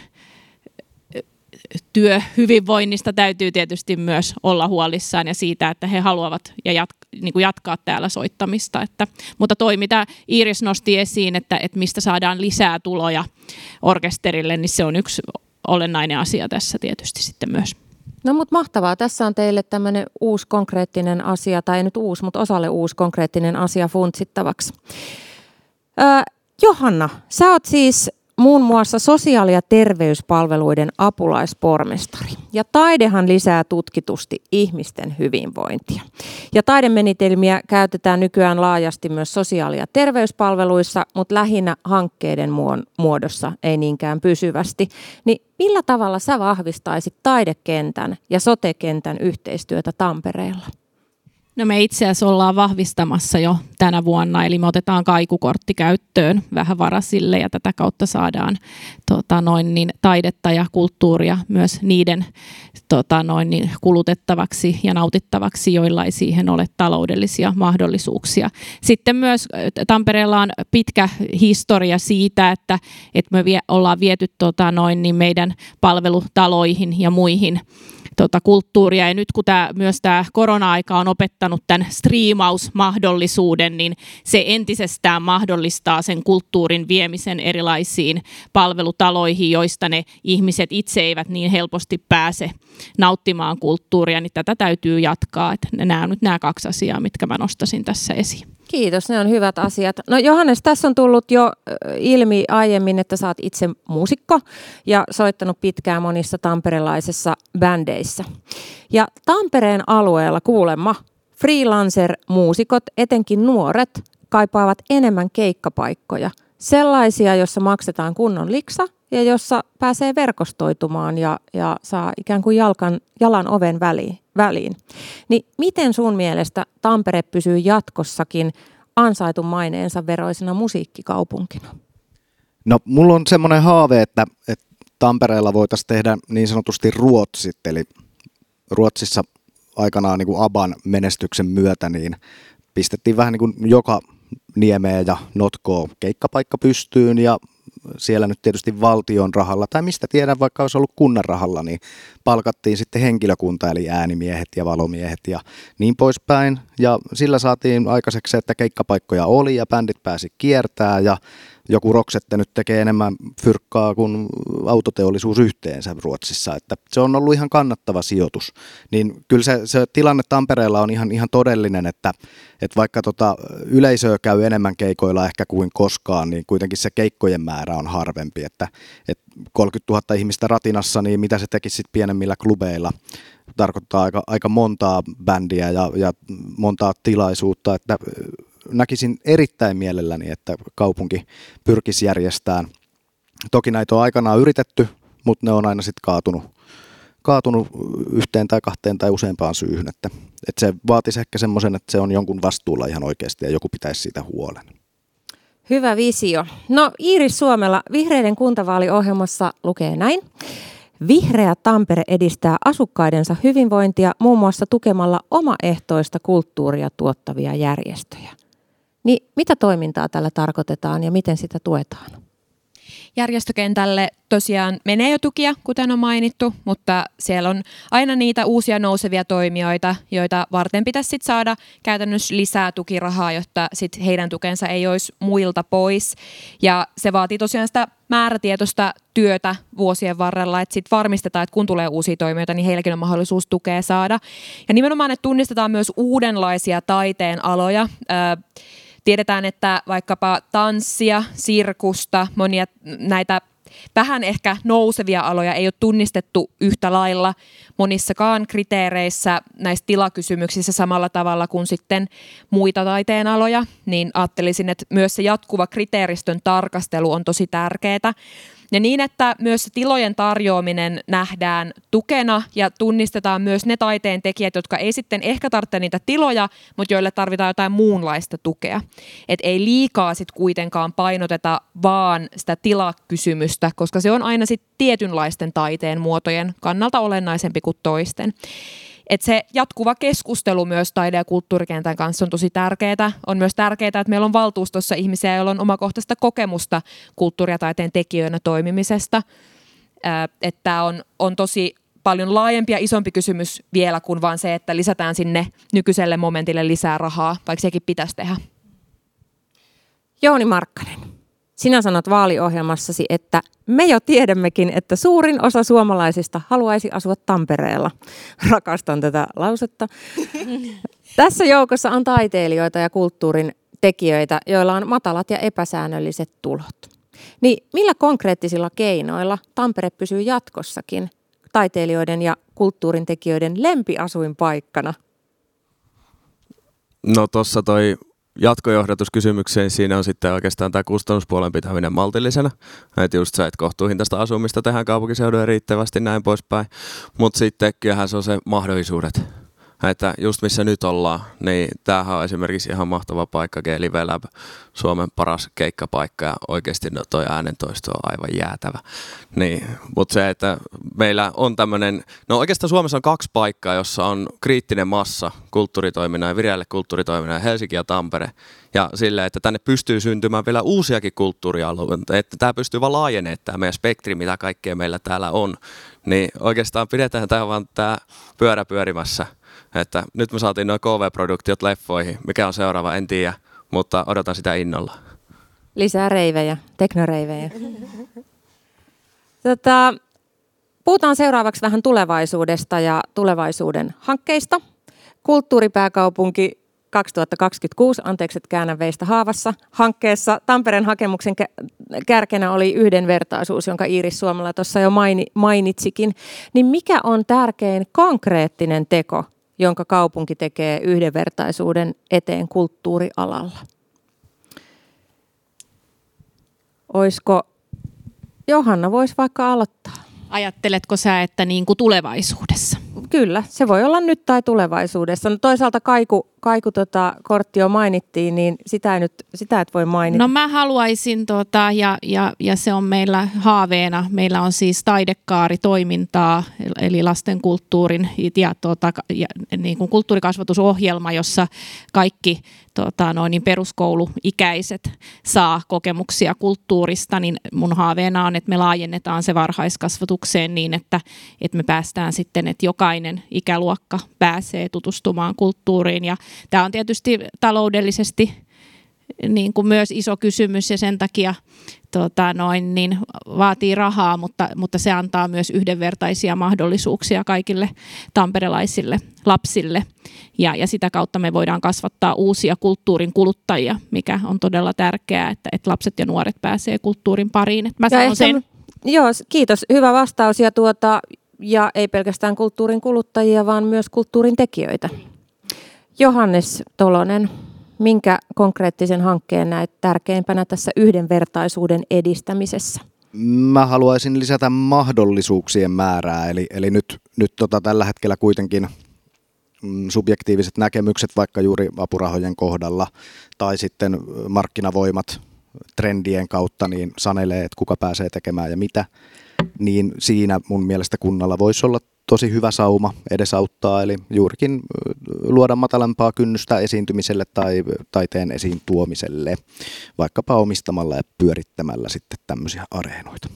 työhyvinvoinnista täytyy tietysti myös olla huolissaan ja siitä, että he haluavat ja jat, niin kuin jatkaa täällä soittamista. Että, mutta toi, mitä Iiris nosti esiin, että, että mistä saadaan lisää tuloja orkesterille, niin se on yksi olennainen asia tässä tietysti sitten myös. No mutta mahtavaa. Tässä on teille tämmöinen uusi konkreettinen asia, tai ei nyt uusi, mutta osalle uusi konkreettinen asia funtsittavaksi. Öö, Johanna, sä oot siis muun muassa sosiaali- ja terveyspalveluiden apulaispormestari. Ja taidehan lisää tutkitusti ihmisten hyvinvointia. Ja taidemenitelmiä käytetään nykyään laajasti myös sosiaali- ja terveyspalveluissa, mutta lähinnä hankkeiden muodossa, ei niinkään pysyvästi. Niin millä tavalla sä vahvistaisit taidekentän ja sotekentän yhteistyötä Tampereella? No me itse asiassa ollaan vahvistamassa jo tänä vuonna, eli me otetaan kaikukortti käyttöön vähän varasille ja tätä kautta saadaan tota, noin niin, taidetta ja kulttuuria myös niiden tota, noin niin, kulutettavaksi ja nautittavaksi, joilla ei siihen ole taloudellisia mahdollisuuksia. Sitten myös Tampereella on pitkä historia siitä, että, että me vie, ollaan viety tota, noin niin meidän palvelutaloihin ja muihin tota, kulttuuria. Ja nyt kun tää, myös tämä korona-aika on opettanut tämän striimausmahdollisuuden, niin se entisestään mahdollistaa sen kulttuurin viemisen erilaisiin palvelutaloihin, joista ne ihmiset itse eivät niin helposti pääse nauttimaan kulttuuria, niin tätä täytyy jatkaa. Että nämä on nyt nämä kaksi asiaa, mitkä mä nostasin tässä esiin. Kiitos, ne on hyvät asiat. No Johannes, tässä on tullut jo ilmi aiemmin, että saat itse muusikko ja soittanut pitkään monissa tamperelaisissa bändeissä. Ja Tampereen alueella kuulemma freelancer-muusikot, etenkin nuoret, kaipaavat enemmän keikkapaikkoja. Sellaisia, joissa maksetaan kunnon liksa ja jossa pääsee verkostoitumaan ja, ja saa ikään kuin jalkan, jalan oven väliin, väliin. Niin miten sun mielestä Tampere pysyy jatkossakin ansaitun maineensa veroisena musiikkikaupunkina? No mulla on semmoinen haave, että, että Tampereella voitaisiin tehdä niin sanotusti Ruotsit, eli Ruotsissa aikanaan niin kuin Aban menestyksen myötä, niin pistettiin vähän niin kuin joka niemeen ja notkoon keikkapaikka pystyyn ja siellä nyt tietysti valtion rahalla, tai mistä tiedän, vaikka olisi ollut kunnan rahalla, niin palkattiin sitten henkilökunta, eli äänimiehet ja valomiehet ja niin poispäin. Ja sillä saatiin aikaiseksi, että keikkapaikkoja oli ja bändit pääsi kiertää ja joku Roksette nyt tekee enemmän fyrkkaa kuin autoteollisuus yhteensä Ruotsissa, että se on ollut ihan kannattava sijoitus. Niin kyllä se, se tilanne Tampereella on ihan, ihan todellinen, että, että vaikka tota yleisöä käy enemmän keikoilla ehkä kuin koskaan, niin kuitenkin se keikkojen määrä on harvempi, että, että 30 000 ihmistä ratinassa, niin mitä se tekisi sitten pienemmillä klubeilla, tarkoittaa aika, aika montaa bändiä ja, ja montaa tilaisuutta, että näkisin erittäin mielelläni, että kaupunki pyrkisi järjestämään. Toki näitä on aikanaan yritetty, mutta ne on aina sitten kaatunut, kaatunut yhteen tai kahteen tai useampaan syyhyn. Että, että se vaatisi ehkä semmoisen, että se on jonkun vastuulla ihan oikeasti ja joku pitäisi siitä huolen. Hyvä visio. No Iiris Suomella vihreiden kuntavaaliohjelmassa lukee näin. Vihreä Tampere edistää asukkaidensa hyvinvointia muun muassa tukemalla omaehtoista kulttuuria tuottavia järjestöjä. Niin mitä toimintaa tällä tarkoitetaan ja miten sitä tuetaan? järjestökentälle tosiaan menee jo tukia, kuten on mainittu, mutta siellä on aina niitä uusia nousevia toimijoita, joita varten pitäisi sit saada käytännössä lisää tukirahaa, jotta sit heidän tukensa ei olisi muilta pois. Ja se vaatii tosiaan sitä määrätietoista työtä vuosien varrella, että sitten varmistetaan, että kun tulee uusia toimijoita, niin heilläkin on mahdollisuus tukea saada. Ja nimenomaan, että tunnistetaan myös uudenlaisia taiteen aloja. Tiedetään, että vaikkapa tanssia, sirkusta, monia näitä vähän ehkä nousevia aloja ei ole tunnistettu yhtä lailla monissakaan kriteereissä näissä tilakysymyksissä samalla tavalla kuin sitten muita taiteen aloja, niin ajattelisin, että myös se jatkuva kriteeristön tarkastelu on tosi tärkeää. Ja niin, että myös tilojen tarjoaminen nähdään tukena ja tunnistetaan myös ne taiteen tekijät, jotka ei sitten ehkä tarvitse niitä tiloja, mutta joille tarvitaan jotain muunlaista tukea. Et ei liikaa sitten kuitenkaan painoteta vaan sitä tilakysymystä, koska se on aina sitten tietynlaisten taiteen muotojen kannalta olennaisempi kuin toisten. Et se jatkuva keskustelu myös taide- ja kulttuurikentän kanssa on tosi tärkeää. On myös tärkeää, että meillä on valtuustossa ihmisiä, joilla on omakohtaista kokemusta kulttuuri- ja taiteen tekijöinä toimimisesta. Että on, on tosi paljon laajempi ja isompi kysymys vielä kuin vain se, että lisätään sinne nykyiselle momentille lisää rahaa, vaikka sekin pitäisi tehdä. Jouni Markkanen. Sinä sanot vaaliohjelmassasi, että me jo tiedämmekin, että suurin osa suomalaisista haluaisi asua Tampereella. Rakastan tätä lausetta. Tässä joukossa on taiteilijoita ja kulttuurin tekijöitä, joilla on matalat ja epäsäännölliset tulot. Niin millä konkreettisilla keinoilla Tampere pysyy jatkossakin taiteilijoiden ja kulttuurin tekijöiden lempiasuinpaikkana? No tuossa toi jatkojohdatuskysymykseen siinä on sitten oikeastaan tämä kustannuspuolen pitäminen maltillisena. Että just se, että kohtuuhintaista asumista tehdään kaupunkiseudulla riittävästi näin poispäin. Mutta sitten kyllähän se on se mahdollisuudet että just missä nyt ollaan, niin tämähän on esimerkiksi ihan mahtava paikka, G-Live Lab, Suomen paras keikkapaikka ja oikeasti no toi äänentoisto on aivan jäätävä. Niin, mutta se, että meillä on tämmöinen, no oikeastaan Suomessa on kaksi paikkaa, jossa on kriittinen massa kulttuuritoiminnan ja vireälle kulttuuritoiminnan, Helsinki ja Tampere. Ja sillä, että tänne pystyy syntymään vielä uusiakin kulttuurialueita, että tämä pystyy vaan laajenemaan tämä meidän spektri, mitä kaikkea meillä täällä on. Niin oikeastaan pidetään tämä vaan tämä pyörä pyörimässä – että nyt me saatiin noin KV-produktiot leffoihin. Mikä on seuraava, en tiedä, mutta odotan sitä innolla. Lisää reivejä, teknoreivejä. Tota, puhutaan seuraavaksi vähän tulevaisuudesta ja tulevaisuuden hankkeista. Kulttuuripääkaupunki 2026, anteeksi, että käännän veistä haavassa, hankkeessa Tampereen hakemuksen kärkenä oli yhdenvertaisuus, jonka Iiris Suomala tuossa jo mainitsikin. Niin mikä on tärkein konkreettinen teko, jonka kaupunki tekee yhdenvertaisuuden eteen kulttuurialalla. Oisko Johanna voisi vaikka aloittaa? Ajatteletko sä, että niin kuin tulevaisuudessa? Kyllä, se voi olla nyt tai tulevaisuudessa. No toisaalta kaiku, kaiku tota, kortti jo mainittiin, niin sitä, ei nyt, sitä et voi mainita. No mä haluaisin, tota, ja, ja, ja se on meillä haaveena, meillä on siis taidekaaritoimintaa, eli lastenkulttuurin ja, tota, ja niin kuin kulttuurikasvatusohjelma, jossa kaikki tota, noin, niin peruskouluikäiset saa kokemuksia kulttuurista, niin mun haaveena on, että me laajennetaan se varhaiskasvatukseen niin, että, että me päästään sitten, että jokainen ikäluokka pääsee tutustumaan kulttuuriin. Ja tämä on tietysti taloudellisesti niin kuin myös iso kysymys ja sen takia tota, noin, niin vaatii rahaa, mutta, mutta se antaa myös yhdenvertaisia mahdollisuuksia kaikille tamperelaisille lapsille. Ja, ja sitä kautta me voidaan kasvattaa uusia kulttuurin kuluttajia, mikä on todella tärkeää, että, että lapset ja nuoret pääsee kulttuurin pariin. Et mä sanon sen. Joo, kiitos. Hyvä vastaus. Ja, tuota, ja ei pelkästään kulttuurin kuluttajia, vaan myös kulttuurin tekijöitä. Johannes Tolonen, minkä konkreettisen hankkeen näet tärkeimpänä tässä yhdenvertaisuuden edistämisessä? Mä haluaisin lisätä mahdollisuuksien määrää, eli, eli nyt, nyt tota, tällä hetkellä kuitenkin mm, subjektiiviset näkemykset vaikka juuri apurahojen kohdalla tai sitten markkinavoimat trendien kautta niin sanelee, että kuka pääsee tekemään ja mitä, niin siinä mun mielestä kunnalla voisi olla tosi hyvä sauma edesauttaa, eli juurikin luoda matalampaa kynnystä esiintymiselle tai taiteen esiin tuomiselle, vaikkapa omistamalla ja pyörittämällä sitten tämmöisiä areenoita.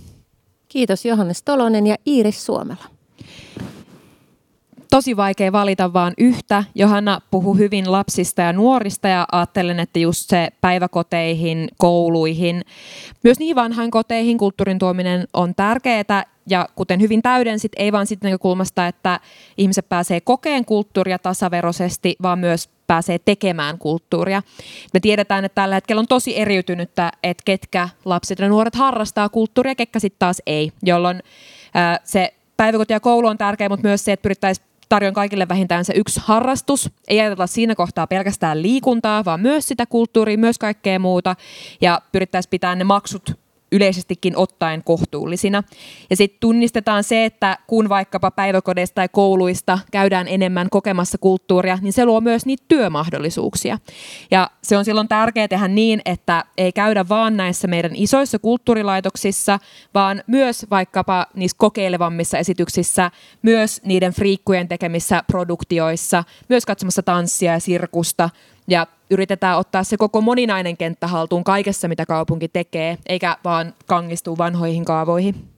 Kiitos Johannes Tolonen ja Iiris Suomela tosi vaikea valita vaan yhtä. Johanna puhuu hyvin lapsista ja nuorista ja ajattelen, että just se päiväkoteihin, kouluihin, myös niihin vanhaan koteihin kulttuurin tuominen on tärkeää ja kuten hyvin täydensit, ei vaan sitten näkökulmasta, että ihmiset pääsee kokeen kulttuuria tasaveroisesti, vaan myös pääsee tekemään kulttuuria. Me tiedetään, että tällä hetkellä on tosi eriytynyttä, että ketkä lapset ja nuoret harrastaa kulttuuria, ketkä sitten taas ei, jolloin se päiväkoti ja koulu on tärkeä, mutta myös se, että pyrittäisiin tarjoan kaikille vähintään se yksi harrastus. Ei ajatella siinä kohtaa pelkästään liikuntaa, vaan myös sitä kulttuuria, myös kaikkea muuta. Ja pyrittäisiin pitää ne maksut yleisestikin ottaen kohtuullisina. Ja sitten tunnistetaan se, että kun vaikkapa päiväkodeista tai kouluista käydään enemmän kokemassa kulttuuria, niin se luo myös niitä työmahdollisuuksia. Ja se on silloin tärkeää tehdä niin, että ei käydä vaan näissä meidän isoissa kulttuurilaitoksissa, vaan myös vaikkapa niissä kokeilevammissa esityksissä, myös niiden friikkujen tekemissä produktioissa, myös katsomassa tanssia ja sirkusta, ja yritetään ottaa se koko moninainen kenttä haltuun kaikessa, mitä kaupunki tekee, eikä vaan kangistuu vanhoihin kaavoihin.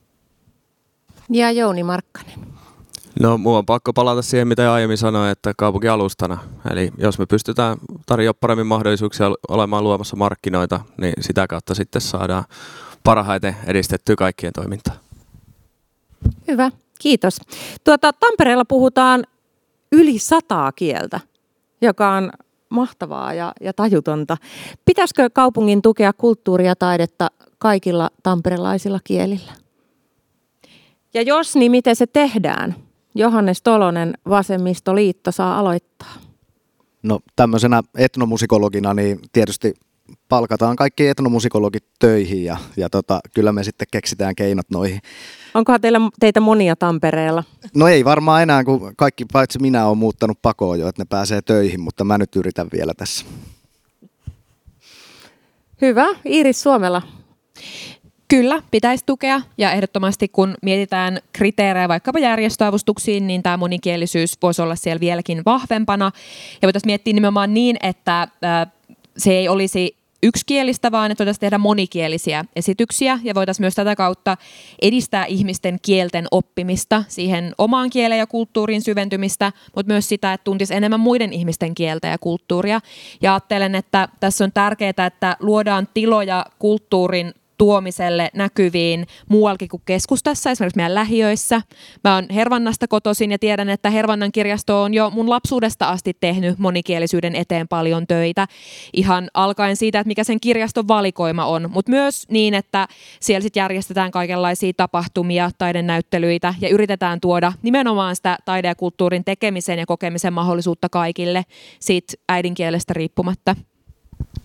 Ja Jouni Markkanen. No, mua on pakko palata siihen, mitä aiemmin sanoin, että kaupunki alustana. Eli jos me pystytään tarjoamaan paremmin mahdollisuuksia olemaan luomassa markkinoita, niin sitä kautta sitten saadaan parhaiten edistettyä kaikkien toimintaa. Hyvä, kiitos. Tuota, Tampereella puhutaan yli sataa kieltä, joka on mahtavaa ja, ja tajutonta. Pitäisikö kaupungin tukea kulttuuria ja taidetta kaikilla tamperelaisilla kielillä? Ja jos, niin miten se tehdään? Johannes Tolonen, Vasemmistoliitto, saa aloittaa. No tämmöisenä etnomusikologina niin tietysti palkataan kaikki etnomusikologit töihin ja, ja tota, kyllä me sitten keksitään keinot noihin. Onkohan teillä, teitä monia Tampereella? No ei varmaan enää, kun kaikki paitsi minä on muuttanut pakoon jo, että ne pääsee töihin, mutta mä nyt yritän vielä tässä. Hyvä. Iiris Suomella. Kyllä, pitäisi tukea ja ehdottomasti kun mietitään kriteerejä vaikkapa järjestöavustuksiin, niin tämä monikielisyys voisi olla siellä vieläkin vahvempana. Ja voitaisiin miettiä nimenomaan niin, että se ei olisi yksikielistä, vaan että voitaisiin tehdä monikielisiä esityksiä ja voitaisiin myös tätä kautta edistää ihmisten kielten oppimista, siihen omaan kieleen ja kulttuuriin syventymistä, mutta myös sitä, että tuntisi enemmän muiden ihmisten kieltä ja kulttuuria. Ja ajattelen, että tässä on tärkeää, että luodaan tiloja kulttuurin tuomiselle näkyviin muuallakin kuin keskustassa, esimerkiksi meidän lähiöissä. Mä oon Hervannasta kotoisin ja tiedän, että Hervannan kirjasto on jo mun lapsuudesta asti tehnyt monikielisyyden eteen paljon töitä. Ihan alkaen siitä, että mikä sen kirjaston valikoima on, mutta myös niin, että siellä sit järjestetään kaikenlaisia tapahtumia, taidenäyttelyitä ja yritetään tuoda nimenomaan sitä taide- ja kulttuurin tekemisen ja kokemisen mahdollisuutta kaikille siitä äidinkielestä riippumatta.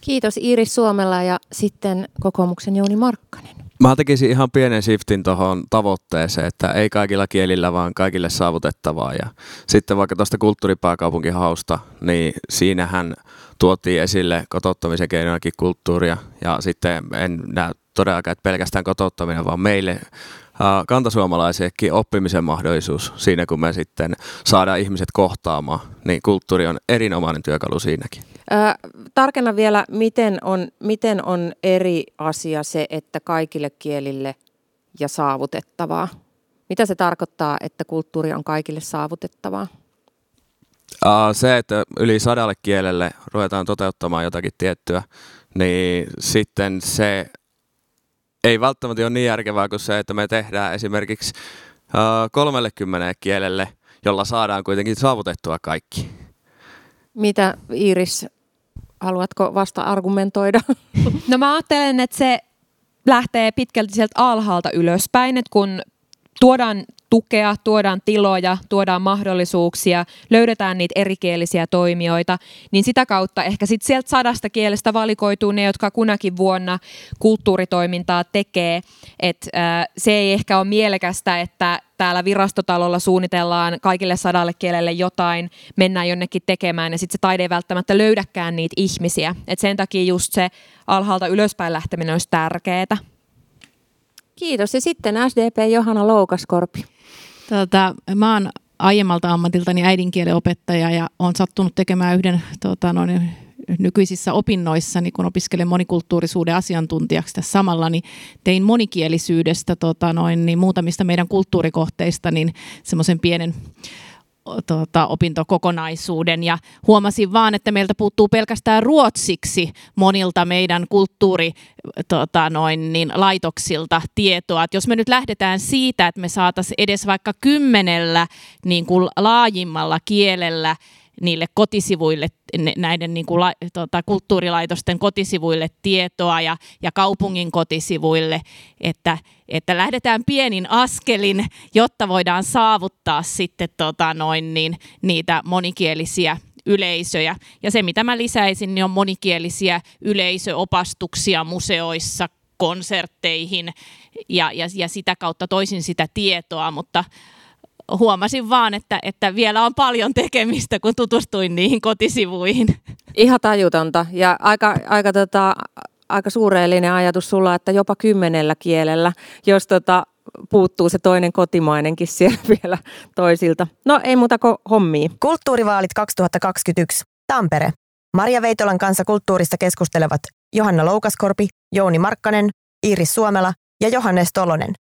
Kiitos Iiris Suomella ja sitten kokoomuksen Jouni Markkanen. Mä tekisin ihan pienen shiftin tuohon tavoitteeseen, että ei kaikilla kielillä, vaan kaikille saavutettavaa. Ja sitten vaikka tuosta kulttuuripääkaupunkihausta, niin siinähän tuotiin esille kotouttamisen keinoinakin kulttuuria. Ja sitten en näe todellakaan, että pelkästään kotouttaminen, vaan meille kantasuomalaisillekin oppimisen mahdollisuus siinä, kun me sitten saadaan ihmiset kohtaamaan, niin kulttuuri on erinomainen työkalu siinäkin. Ää, tarkenna vielä, miten on, miten on eri asia se, että kaikille kielille ja saavutettavaa? Mitä se tarkoittaa, että kulttuuri on kaikille saavutettavaa? Se, että yli sadalle kielelle ruvetaan toteuttamaan jotakin tiettyä, niin sitten se ei välttämättä ole niin järkevää kuin se, että me tehdään esimerkiksi 30 kielelle, jolla saadaan kuitenkin saavutettua kaikki. Mitä Iiris, haluatko vasta argumentoida? No mä ajattelen, että se lähtee pitkälti sieltä alhaalta ylöspäin, että kun tuodaan tukea, tuodaan tiloja, tuodaan mahdollisuuksia, löydetään niitä erikielisiä toimijoita, niin sitä kautta ehkä sitten sieltä sadasta kielestä valikoituu ne, jotka kunakin vuonna kulttuuritoimintaa tekee. Et, se ei ehkä ole mielekästä, että täällä virastotalolla suunnitellaan kaikille sadalle kielelle jotain, mennään jonnekin tekemään ja sitten se taide ei välttämättä löydäkään niitä ihmisiä. Et sen takia just se alhaalta ylöspäin lähteminen olisi tärkeää. Kiitos. Ja sitten SDP Johanna Loukaskorpi. Tota, mä oon aiemmalta ammatiltani äidinkielen opettaja ja olen sattunut tekemään yhden tota, noin, nykyisissä opinnoissa, niin kun opiskelen monikulttuurisuuden asiantuntijaksi tässä samalla, niin tein monikielisyydestä tota, noin, niin muutamista meidän kulttuurikohteista niin semmoisen pienen tuota, opintokokonaisuuden ja huomasin vaan, että meiltä puuttuu pelkästään ruotsiksi monilta meidän kulttuuri tota, noin, niin, laitoksilta tietoa. Et jos me nyt lähdetään siitä, että me saataisiin edes vaikka kymmenellä niin kuin laajimmalla kielellä niille kotisivuille, näiden niin kuin, la, tota, kulttuurilaitosten kotisivuille tietoa ja, ja kaupungin kotisivuille, että, että lähdetään pienin askelin, jotta voidaan saavuttaa sitten tota, noin, niin, niitä monikielisiä yleisöjä. Ja se, mitä mä lisäisin, niin on monikielisiä yleisöopastuksia museoissa, konsertteihin ja, ja, ja sitä kautta toisin sitä tietoa, mutta huomasin vaan, että, että vielä on paljon tekemistä, kun tutustuin niihin kotisivuihin. Ihan tajutonta ja aika, aika, tota, aika suureellinen ajatus sulla, että jopa kymmenellä kielellä, jos tota, puuttuu se toinen kotimainenkin siellä vielä toisilta. No ei muuta kuin hommia. Kulttuurivaalit 2021. Tampere. Maria Veitolan kanssa kulttuurista keskustelevat Johanna Loukaskorpi, Jouni Markkanen, Iiris Suomela ja Johannes Tolonen.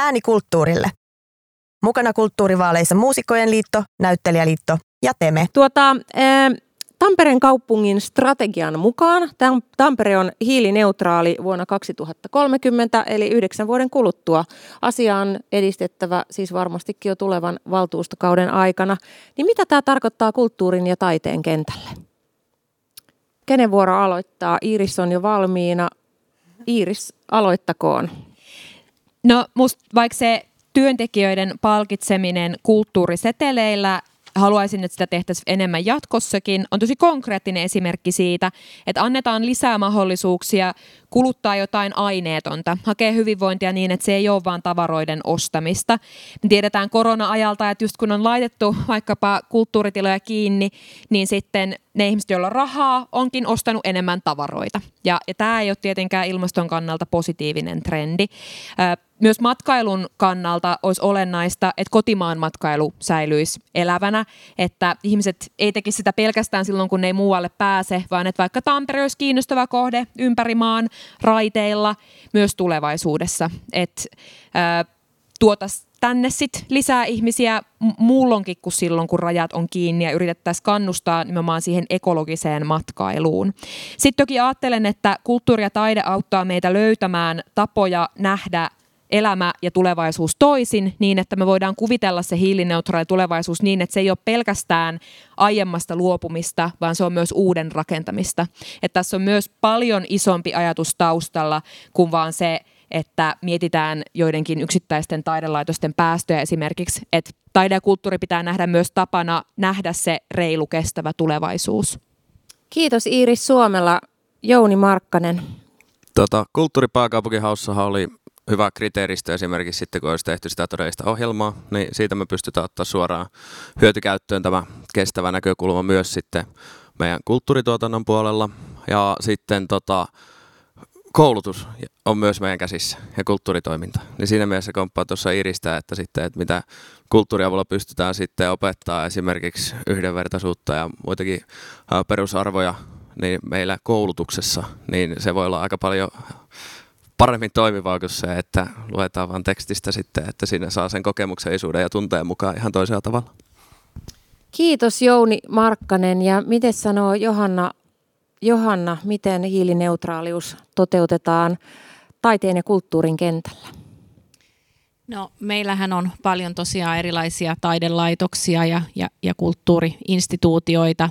Ääni kulttuurille. Mukana kulttuurivaaleissa Muusikkojen liitto, Näyttelijäliitto ja Teme. Tuota, äh, Tampereen kaupungin strategian mukaan Tampere on hiilineutraali vuonna 2030, eli yhdeksän vuoden kuluttua. Asia on edistettävä siis varmastikin jo tulevan valtuustokauden aikana. Niin mitä tämä tarkoittaa kulttuurin ja taiteen kentälle? Kenen vuoro aloittaa? Iiris on jo valmiina. Iiris, aloittakoon. No musta vaikka se työntekijöiden palkitseminen kulttuuriseteleillä. Haluaisin, että sitä tehtäisiin enemmän jatkossakin, on tosi konkreettinen esimerkki siitä, että annetaan lisää mahdollisuuksia kuluttaa jotain aineetonta, hakee hyvinvointia niin, että se ei ole vain tavaroiden ostamista. Me tiedetään korona-ajalta, että just kun on laitettu vaikkapa kulttuuritiloja kiinni, niin sitten ne ihmiset, joilla on rahaa, onkin ostanut enemmän tavaroita. Ja, ja tämä ei ole tietenkään ilmaston kannalta positiivinen trendi. Myös matkailun kannalta olisi olennaista, että kotimaan matkailu säilyisi elävänä, että ihmiset ei tekisi sitä pelkästään silloin, kun ne ei muualle pääse, vaan että vaikka Tampere olisi kiinnostava kohde ympäri maan raiteilla myös tulevaisuudessa. Että tuotaisiin tänne sit lisää ihmisiä muullonkin kuin silloin, kun rajat on kiinni ja yritettäisiin kannustaa nimenomaan siihen ekologiseen matkailuun. Sitten toki ajattelen, että kulttuuri ja taide auttaa meitä löytämään tapoja nähdä elämä ja tulevaisuus toisin, niin että me voidaan kuvitella se hiilineutraali tulevaisuus niin, että se ei ole pelkästään aiemmasta luopumista, vaan se on myös uuden rakentamista. Että tässä on myös paljon isompi ajatus taustalla kuin vaan se, että mietitään joidenkin yksittäisten taidelaitosten päästöjä esimerkiksi, että taide ja kulttuuri pitää nähdä myös tapana nähdä se reilu kestävä tulevaisuus. Kiitos Iiris Suomella. Jouni Markkanen. Tota, kulttuuripääkaupunkihaussahan oli hyvä kriteeristö esimerkiksi sitten, kun olisi tehty sitä todellista ohjelmaa, niin siitä me pystytään ottaa suoraan hyötykäyttöön tämä kestävä näkökulma myös sitten meidän kulttuurituotannon puolella. Ja sitten tota, koulutus on myös meidän käsissä ja kulttuuritoiminta. Niin siinä mielessä komppaa tuossa iristää, että, sitten, että mitä kulttuuriavulla pystytään sitten opettaa esimerkiksi yhdenvertaisuutta ja muitakin perusarvoja niin meillä koulutuksessa, niin se voi olla aika paljon paremmin toimivaa kuin se, että luetaan vain tekstistä sitten, että siinä saa sen kokemuksellisuuden ja tunteen mukaan ihan toisella tavalla. Kiitos Jouni Markkanen ja miten sanoo Johanna, Johanna, miten hiilineutraalius toteutetaan taiteen ja kulttuurin kentällä? No, meillähän on paljon tosiaan erilaisia taidelaitoksia ja, ja, ja kulttuuriinstituutioita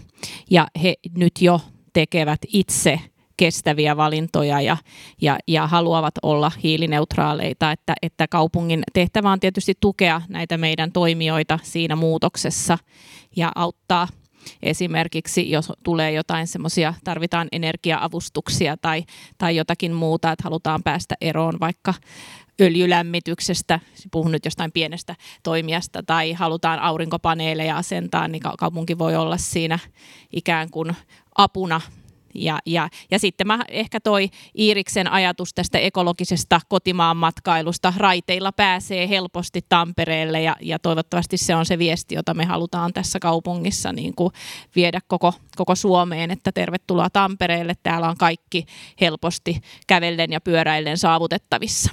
ja he nyt jo tekevät itse kestäviä valintoja ja, ja, ja haluavat olla hiilineutraaleita, että, että kaupungin tehtävä on tietysti tukea näitä meidän toimijoita siinä muutoksessa ja auttaa esimerkiksi, jos tulee jotain semmoisia, tarvitaan energiaavustuksia tai, tai jotakin muuta, että halutaan päästä eroon vaikka öljylämmityksestä, puhun nyt jostain pienestä toimijasta, tai halutaan aurinkopaneeleja asentaa, niin kaupunki voi olla siinä ikään kuin apuna Ja, ja, ja sitten mä ehkä toi Iiriksen ajatus tästä ekologisesta kotimaan matkailusta. Raiteilla pääsee helposti Tampereelle ja, ja toivottavasti se on se viesti, jota me halutaan tässä kaupungissa niin kuin viedä koko, koko Suomeen, että tervetuloa Tampereelle. Täällä on kaikki helposti kävellen ja pyöräillen saavutettavissa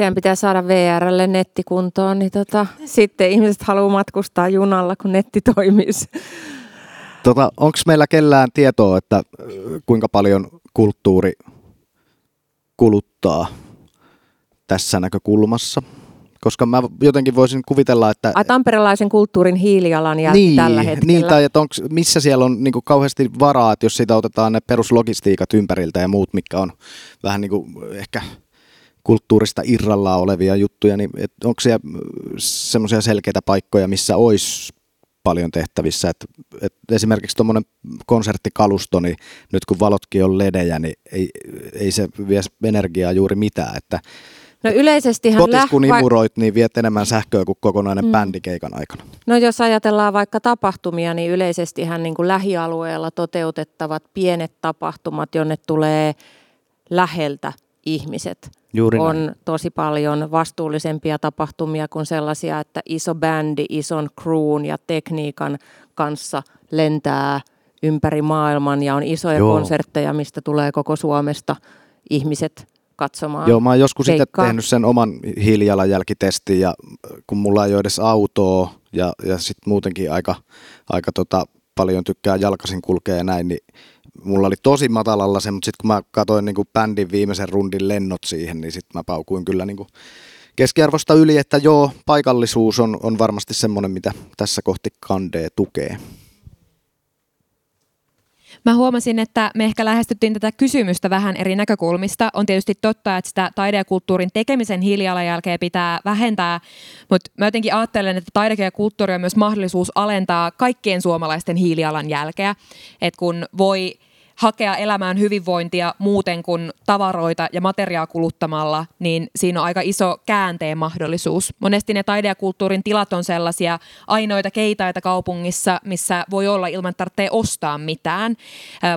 teidän pitää saada VRlle netti kuntoon, niin tota, sitten ihmiset haluaa matkustaa junalla, kun netti toimisi. Tota, Onko meillä kellään tietoa, että kuinka paljon kulttuuri kuluttaa tässä näkökulmassa? Koska mä jotenkin voisin kuvitella, että... Ai tamperelaisen kulttuurin hiilijalanjälki niin, tällä hetkellä. Niin, tai että onks, missä siellä on niin kuin kauheasti varaa, että jos siitä otetaan ne peruslogistiikat ympäriltä ja muut, mikä on vähän niin kuin ehkä kulttuurista irrallaan olevia juttuja, niin onko siellä semmoisia selkeitä paikkoja, missä olisi paljon tehtävissä. Et, et esimerkiksi tuommoinen konserttikalusto, niin nyt kun valotkin on ledejä, niin ei, ei se vie energiaa juuri mitään. Että No yleisesti Kotis kun imuroit, niin viet enemmän sähköä kuin kokonainen mm. bändi keikan aikana. No jos ajatellaan vaikka tapahtumia, niin yleisesti niin kuin lähialueella toteutettavat pienet tapahtumat, jonne tulee läheltä ihmiset, Juuri on näin. tosi paljon vastuullisempia tapahtumia kuin sellaisia, että iso bändi ison crewn ja tekniikan kanssa lentää ympäri maailman ja on isoja Joo. konsertteja, mistä tulee koko Suomesta ihmiset katsomaan Joo, mä oon joskus sitten tehnyt sen oman hiilijalanjälkitestin ja kun mulla ei ole edes autoa ja, ja sitten muutenkin aika, aika tota, paljon tykkää jalkasin kulkea ja näin, niin mulla oli tosi matalalla se, mutta sitten kun mä katsoin niin kuin bändin viimeisen rundin lennot siihen, niin sitten mä paukuin kyllä niin kuin keskiarvosta yli, että joo, paikallisuus on, on varmasti semmoinen, mitä tässä kohti kandee tukee. Mä huomasin, että me ehkä lähestyttiin tätä kysymystä vähän eri näkökulmista. On tietysti totta, että sitä taide- ja kulttuurin tekemisen hiilijalanjälkeä pitää vähentää, mutta mä jotenkin ajattelen, että taide ja kulttuuri on myös mahdollisuus alentaa kaikkien suomalaisten hiilijalanjälkeä. Että kun voi hakea elämään hyvinvointia muuten kuin tavaroita ja materiaa kuluttamalla, niin siinä on aika iso käänteen mahdollisuus. Monesti ne taide- ja kulttuurin tilat on sellaisia ainoita keitaita kaupungissa, missä voi olla ilman tarvitsee ostaa mitään.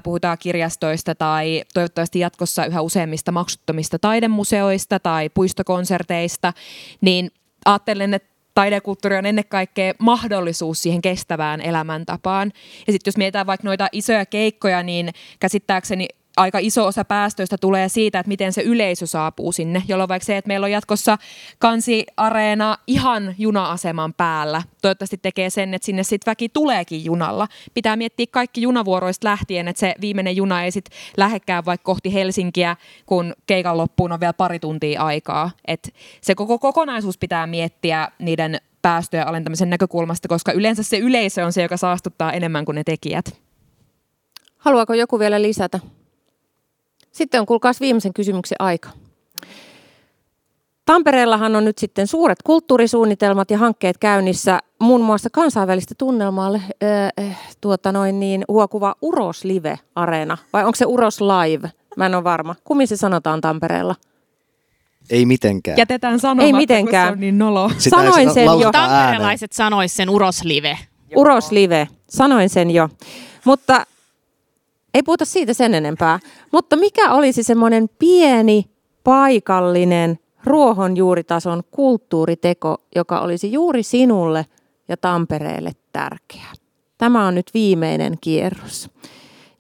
Puhutaan kirjastoista tai toivottavasti jatkossa yhä useimmista maksuttomista taidemuseoista tai puistokonserteista, niin ajattelen, että taidekulttuuri on ennen kaikkea mahdollisuus siihen kestävään elämäntapaan. Ja sitten jos mietitään vaikka noita isoja keikkoja, niin käsittääkseni aika iso osa päästöistä tulee siitä, että miten se yleisö saapuu sinne, jolloin vaikka se, että meillä on jatkossa kansiareena ihan juna-aseman päällä, toivottavasti tekee sen, että sinne sitten väki tuleekin junalla. Pitää miettiä kaikki junavuoroista lähtien, että se viimeinen juna ei sitten lähekkää vaikka kohti Helsinkiä, kun keikan loppuun on vielä pari tuntia aikaa. Et se koko kokonaisuus pitää miettiä niiden päästöjen alentamisen näkökulmasta, koska yleensä se yleisö on se, joka saastuttaa enemmän kuin ne tekijät. Haluaako joku vielä lisätä? Sitten on kuulkaas viimeisen kysymyksen aika. Tampereellahan on nyt sitten suuret kulttuurisuunnitelmat ja hankkeet käynnissä, muun muassa kansainvälistä tunnelmaa äh, tuota noin niin, huokuva Uros Live-areena, vai onko se Uros Live? Mä en ole varma. Kummin se sanotaan Tampereella? Ei mitenkään. Jätetään sanomatta, ei mitenkään. se on niin nolo. Sitä Sanoin sen jo. Tamperelaiset sanois sen Uros Live. Uros Live. Sanoin sen jo. Mutta ei puhuta siitä sen enempää. Mutta mikä olisi semmoinen pieni, paikallinen, ruohonjuuritason kulttuuriteko, joka olisi juuri sinulle ja Tampereelle tärkeä? Tämä on nyt viimeinen kierros.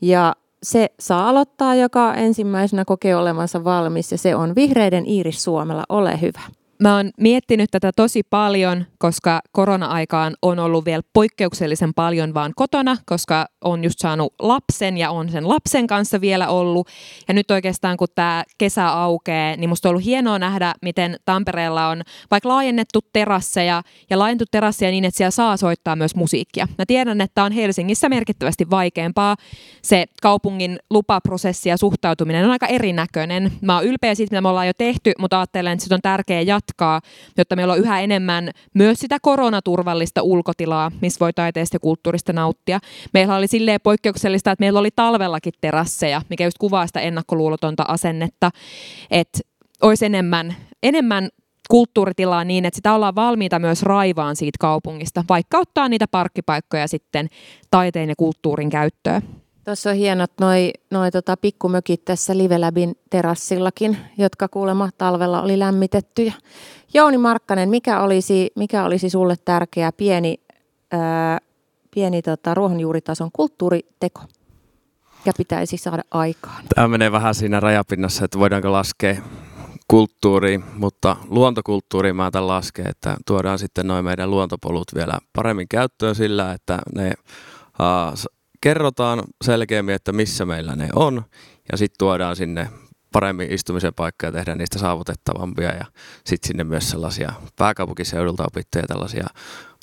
Ja se saa aloittaa, joka ensimmäisenä kokee olevansa valmis, ja se on Vihreiden Iiris Suomella. Ole hyvä. Mä oon miettinyt tätä tosi paljon, koska korona-aikaan on ollut vielä poikkeuksellisen paljon vaan kotona, koska on just saanut lapsen ja on sen lapsen kanssa vielä ollut. Ja nyt oikeastaan kun tämä kesä aukeaa, niin musta on ollut hienoa nähdä, miten Tampereella on vaikka laajennettu terasseja ja laajennettu terasseja niin, että siellä saa soittaa myös musiikkia. Mä tiedän, että on Helsingissä merkittävästi vaikeampaa. Se kaupungin lupaprosessi ja suhtautuminen on aika erinäköinen. Mä oon ylpeä siitä, mitä me ollaan jo tehty, mutta ajattelen, että se on tärkeää jatkaa jatkaa, jotta meillä on yhä enemmän myös sitä koronaturvallista ulkotilaa, missä voi taiteesta ja kulttuurista nauttia. Meillä oli silleen poikkeuksellista, että meillä oli talvellakin terasseja, mikä just kuvaa sitä ennakkoluulotonta asennetta, että olisi enemmän, enemmän kulttuuritilaa niin, että sitä ollaan valmiita myös raivaan siitä kaupungista, vaikka ottaa niitä parkkipaikkoja sitten taiteen ja kulttuurin käyttöön. Tuossa on hienot noi, noi tota pikkumökit tässä Livelabin terassillakin, jotka kuulemma talvella oli lämmitettyjä. Jouni Markkanen, mikä olisi, mikä olisi sulle tärkeä pieni, ää, pieni tota, ruohonjuuritason kulttuuriteko, mikä pitäisi saada aikaan? Tämä menee vähän siinä rajapinnassa, että voidaanko laskea kulttuuriin, mutta luontokulttuuriin mä tämän lasken, että tuodaan sitten noin meidän luontopolut vielä paremmin käyttöön sillä, että ne kerrotaan selkeämmin, että missä meillä ne on, ja sitten tuodaan sinne paremmin istumisen paikkaa ja tehdään niistä saavutettavampia, ja sitten sinne myös sellaisia pääkaupunkiseudulta opittuja tällaisia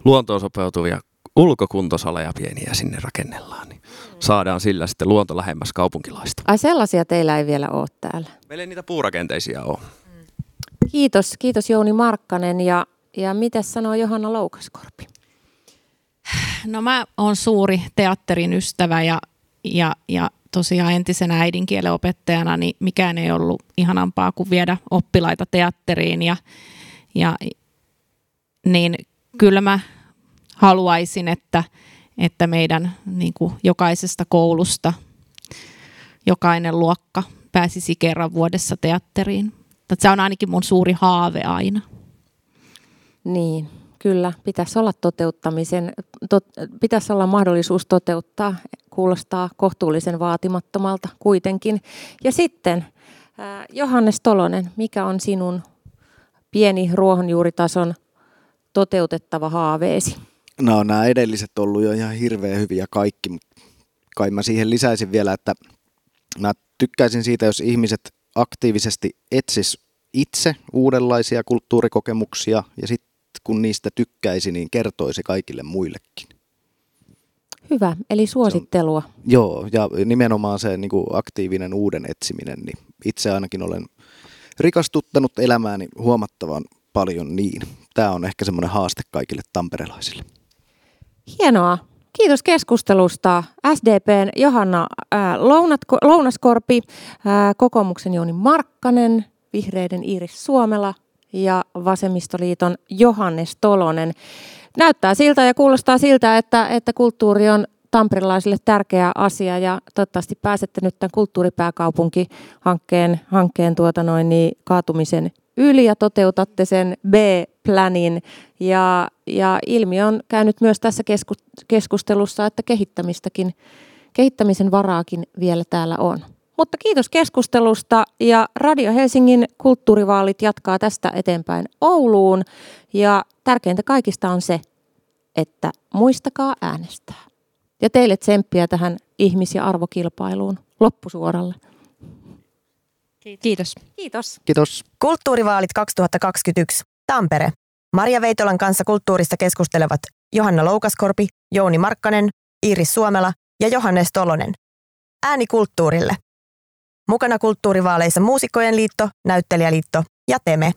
luontoon sopeutuvia ulkokuntosaleja pieniä sinne rakennellaan, niin saadaan sillä sitten luonto lähemmäs kaupunkilaista. Ai sellaisia teillä ei vielä ole täällä. Meillä ei niitä puurakenteisia ole. Kiitos, kiitos Jouni Markkanen ja, ja mitä sanoo Johanna Loukaskorpi? No mä oon suuri teatterin ystävä ja, ja, ja tosiaan entisenä äidinkielen opettajana niin mikään ei ollut ihanampaa kuin viedä oppilaita teatteriin ja, ja niin kyllä mä haluaisin, että, että meidän niin kuin jokaisesta koulusta jokainen luokka pääsisi kerran vuodessa teatteriin. Se on ainakin mun suuri haave aina. Niin, kyllä. Pitäisi olla toteuttamisen, tot, pitäisi olla mahdollisuus toteuttaa. Kuulostaa kohtuullisen vaatimattomalta kuitenkin. Ja sitten Johannes Tolonen, mikä on sinun pieni ruohonjuuritason toteutettava haaveesi? No nämä edelliset ollut jo ihan hirveän hyviä kaikki, mutta kai mä siihen lisäisin vielä, että mä tykkäisin siitä, jos ihmiset aktiivisesti etsis itse uudenlaisia kulttuurikokemuksia ja sitten kun niistä tykkäisi, niin kertoisi kaikille muillekin. Hyvä, eli suosittelua. On, joo, ja nimenomaan se niin kuin aktiivinen uuden etsiminen, niin itse ainakin olen rikastuttanut elämääni huomattavan paljon niin. Tämä on ehkä semmoinen haaste kaikille tamperelaisille. Hienoa. Kiitos keskustelusta. SDPn Johanna ää, Lounat, Lounaskorpi, ää, kokoomuksen Jouni Markkanen, Vihreiden Iiris Suomela ja Vasemmistoliiton Johannes Tolonen. Näyttää siltä ja kuulostaa siltä, että, että kulttuuri on tamperelaisille tärkeä asia ja toivottavasti pääsette nyt tämän kulttuuripääkaupunki-hankkeen hankkeen tuota noin, niin, kaatumisen yli ja toteutatte sen B-planin. Ja, ja ilmi on käynyt myös tässä keskustelussa, että kehittämistäkin, kehittämisen varaakin vielä täällä on. Mutta kiitos keskustelusta ja Radio Helsingin kulttuurivaalit jatkaa tästä eteenpäin Ouluun. Ja tärkeintä kaikista on se, että muistakaa äänestää. Ja teille tsemppiä tähän ihmis- ja arvokilpailuun loppusuoralle. Kiitos. Kiitos. Kiitos. Kulttuurivaalit 2021. Tampere. Maria Veitolan kanssa kulttuurista keskustelevat Johanna Loukaskorpi, Jouni Markkanen, Iiris Suomela ja Johannes Tolonen. Ääni kulttuurille. Mukana kulttuurivaaleissa Muusikkojen liitto, Näyttelijäliitto ja Teme.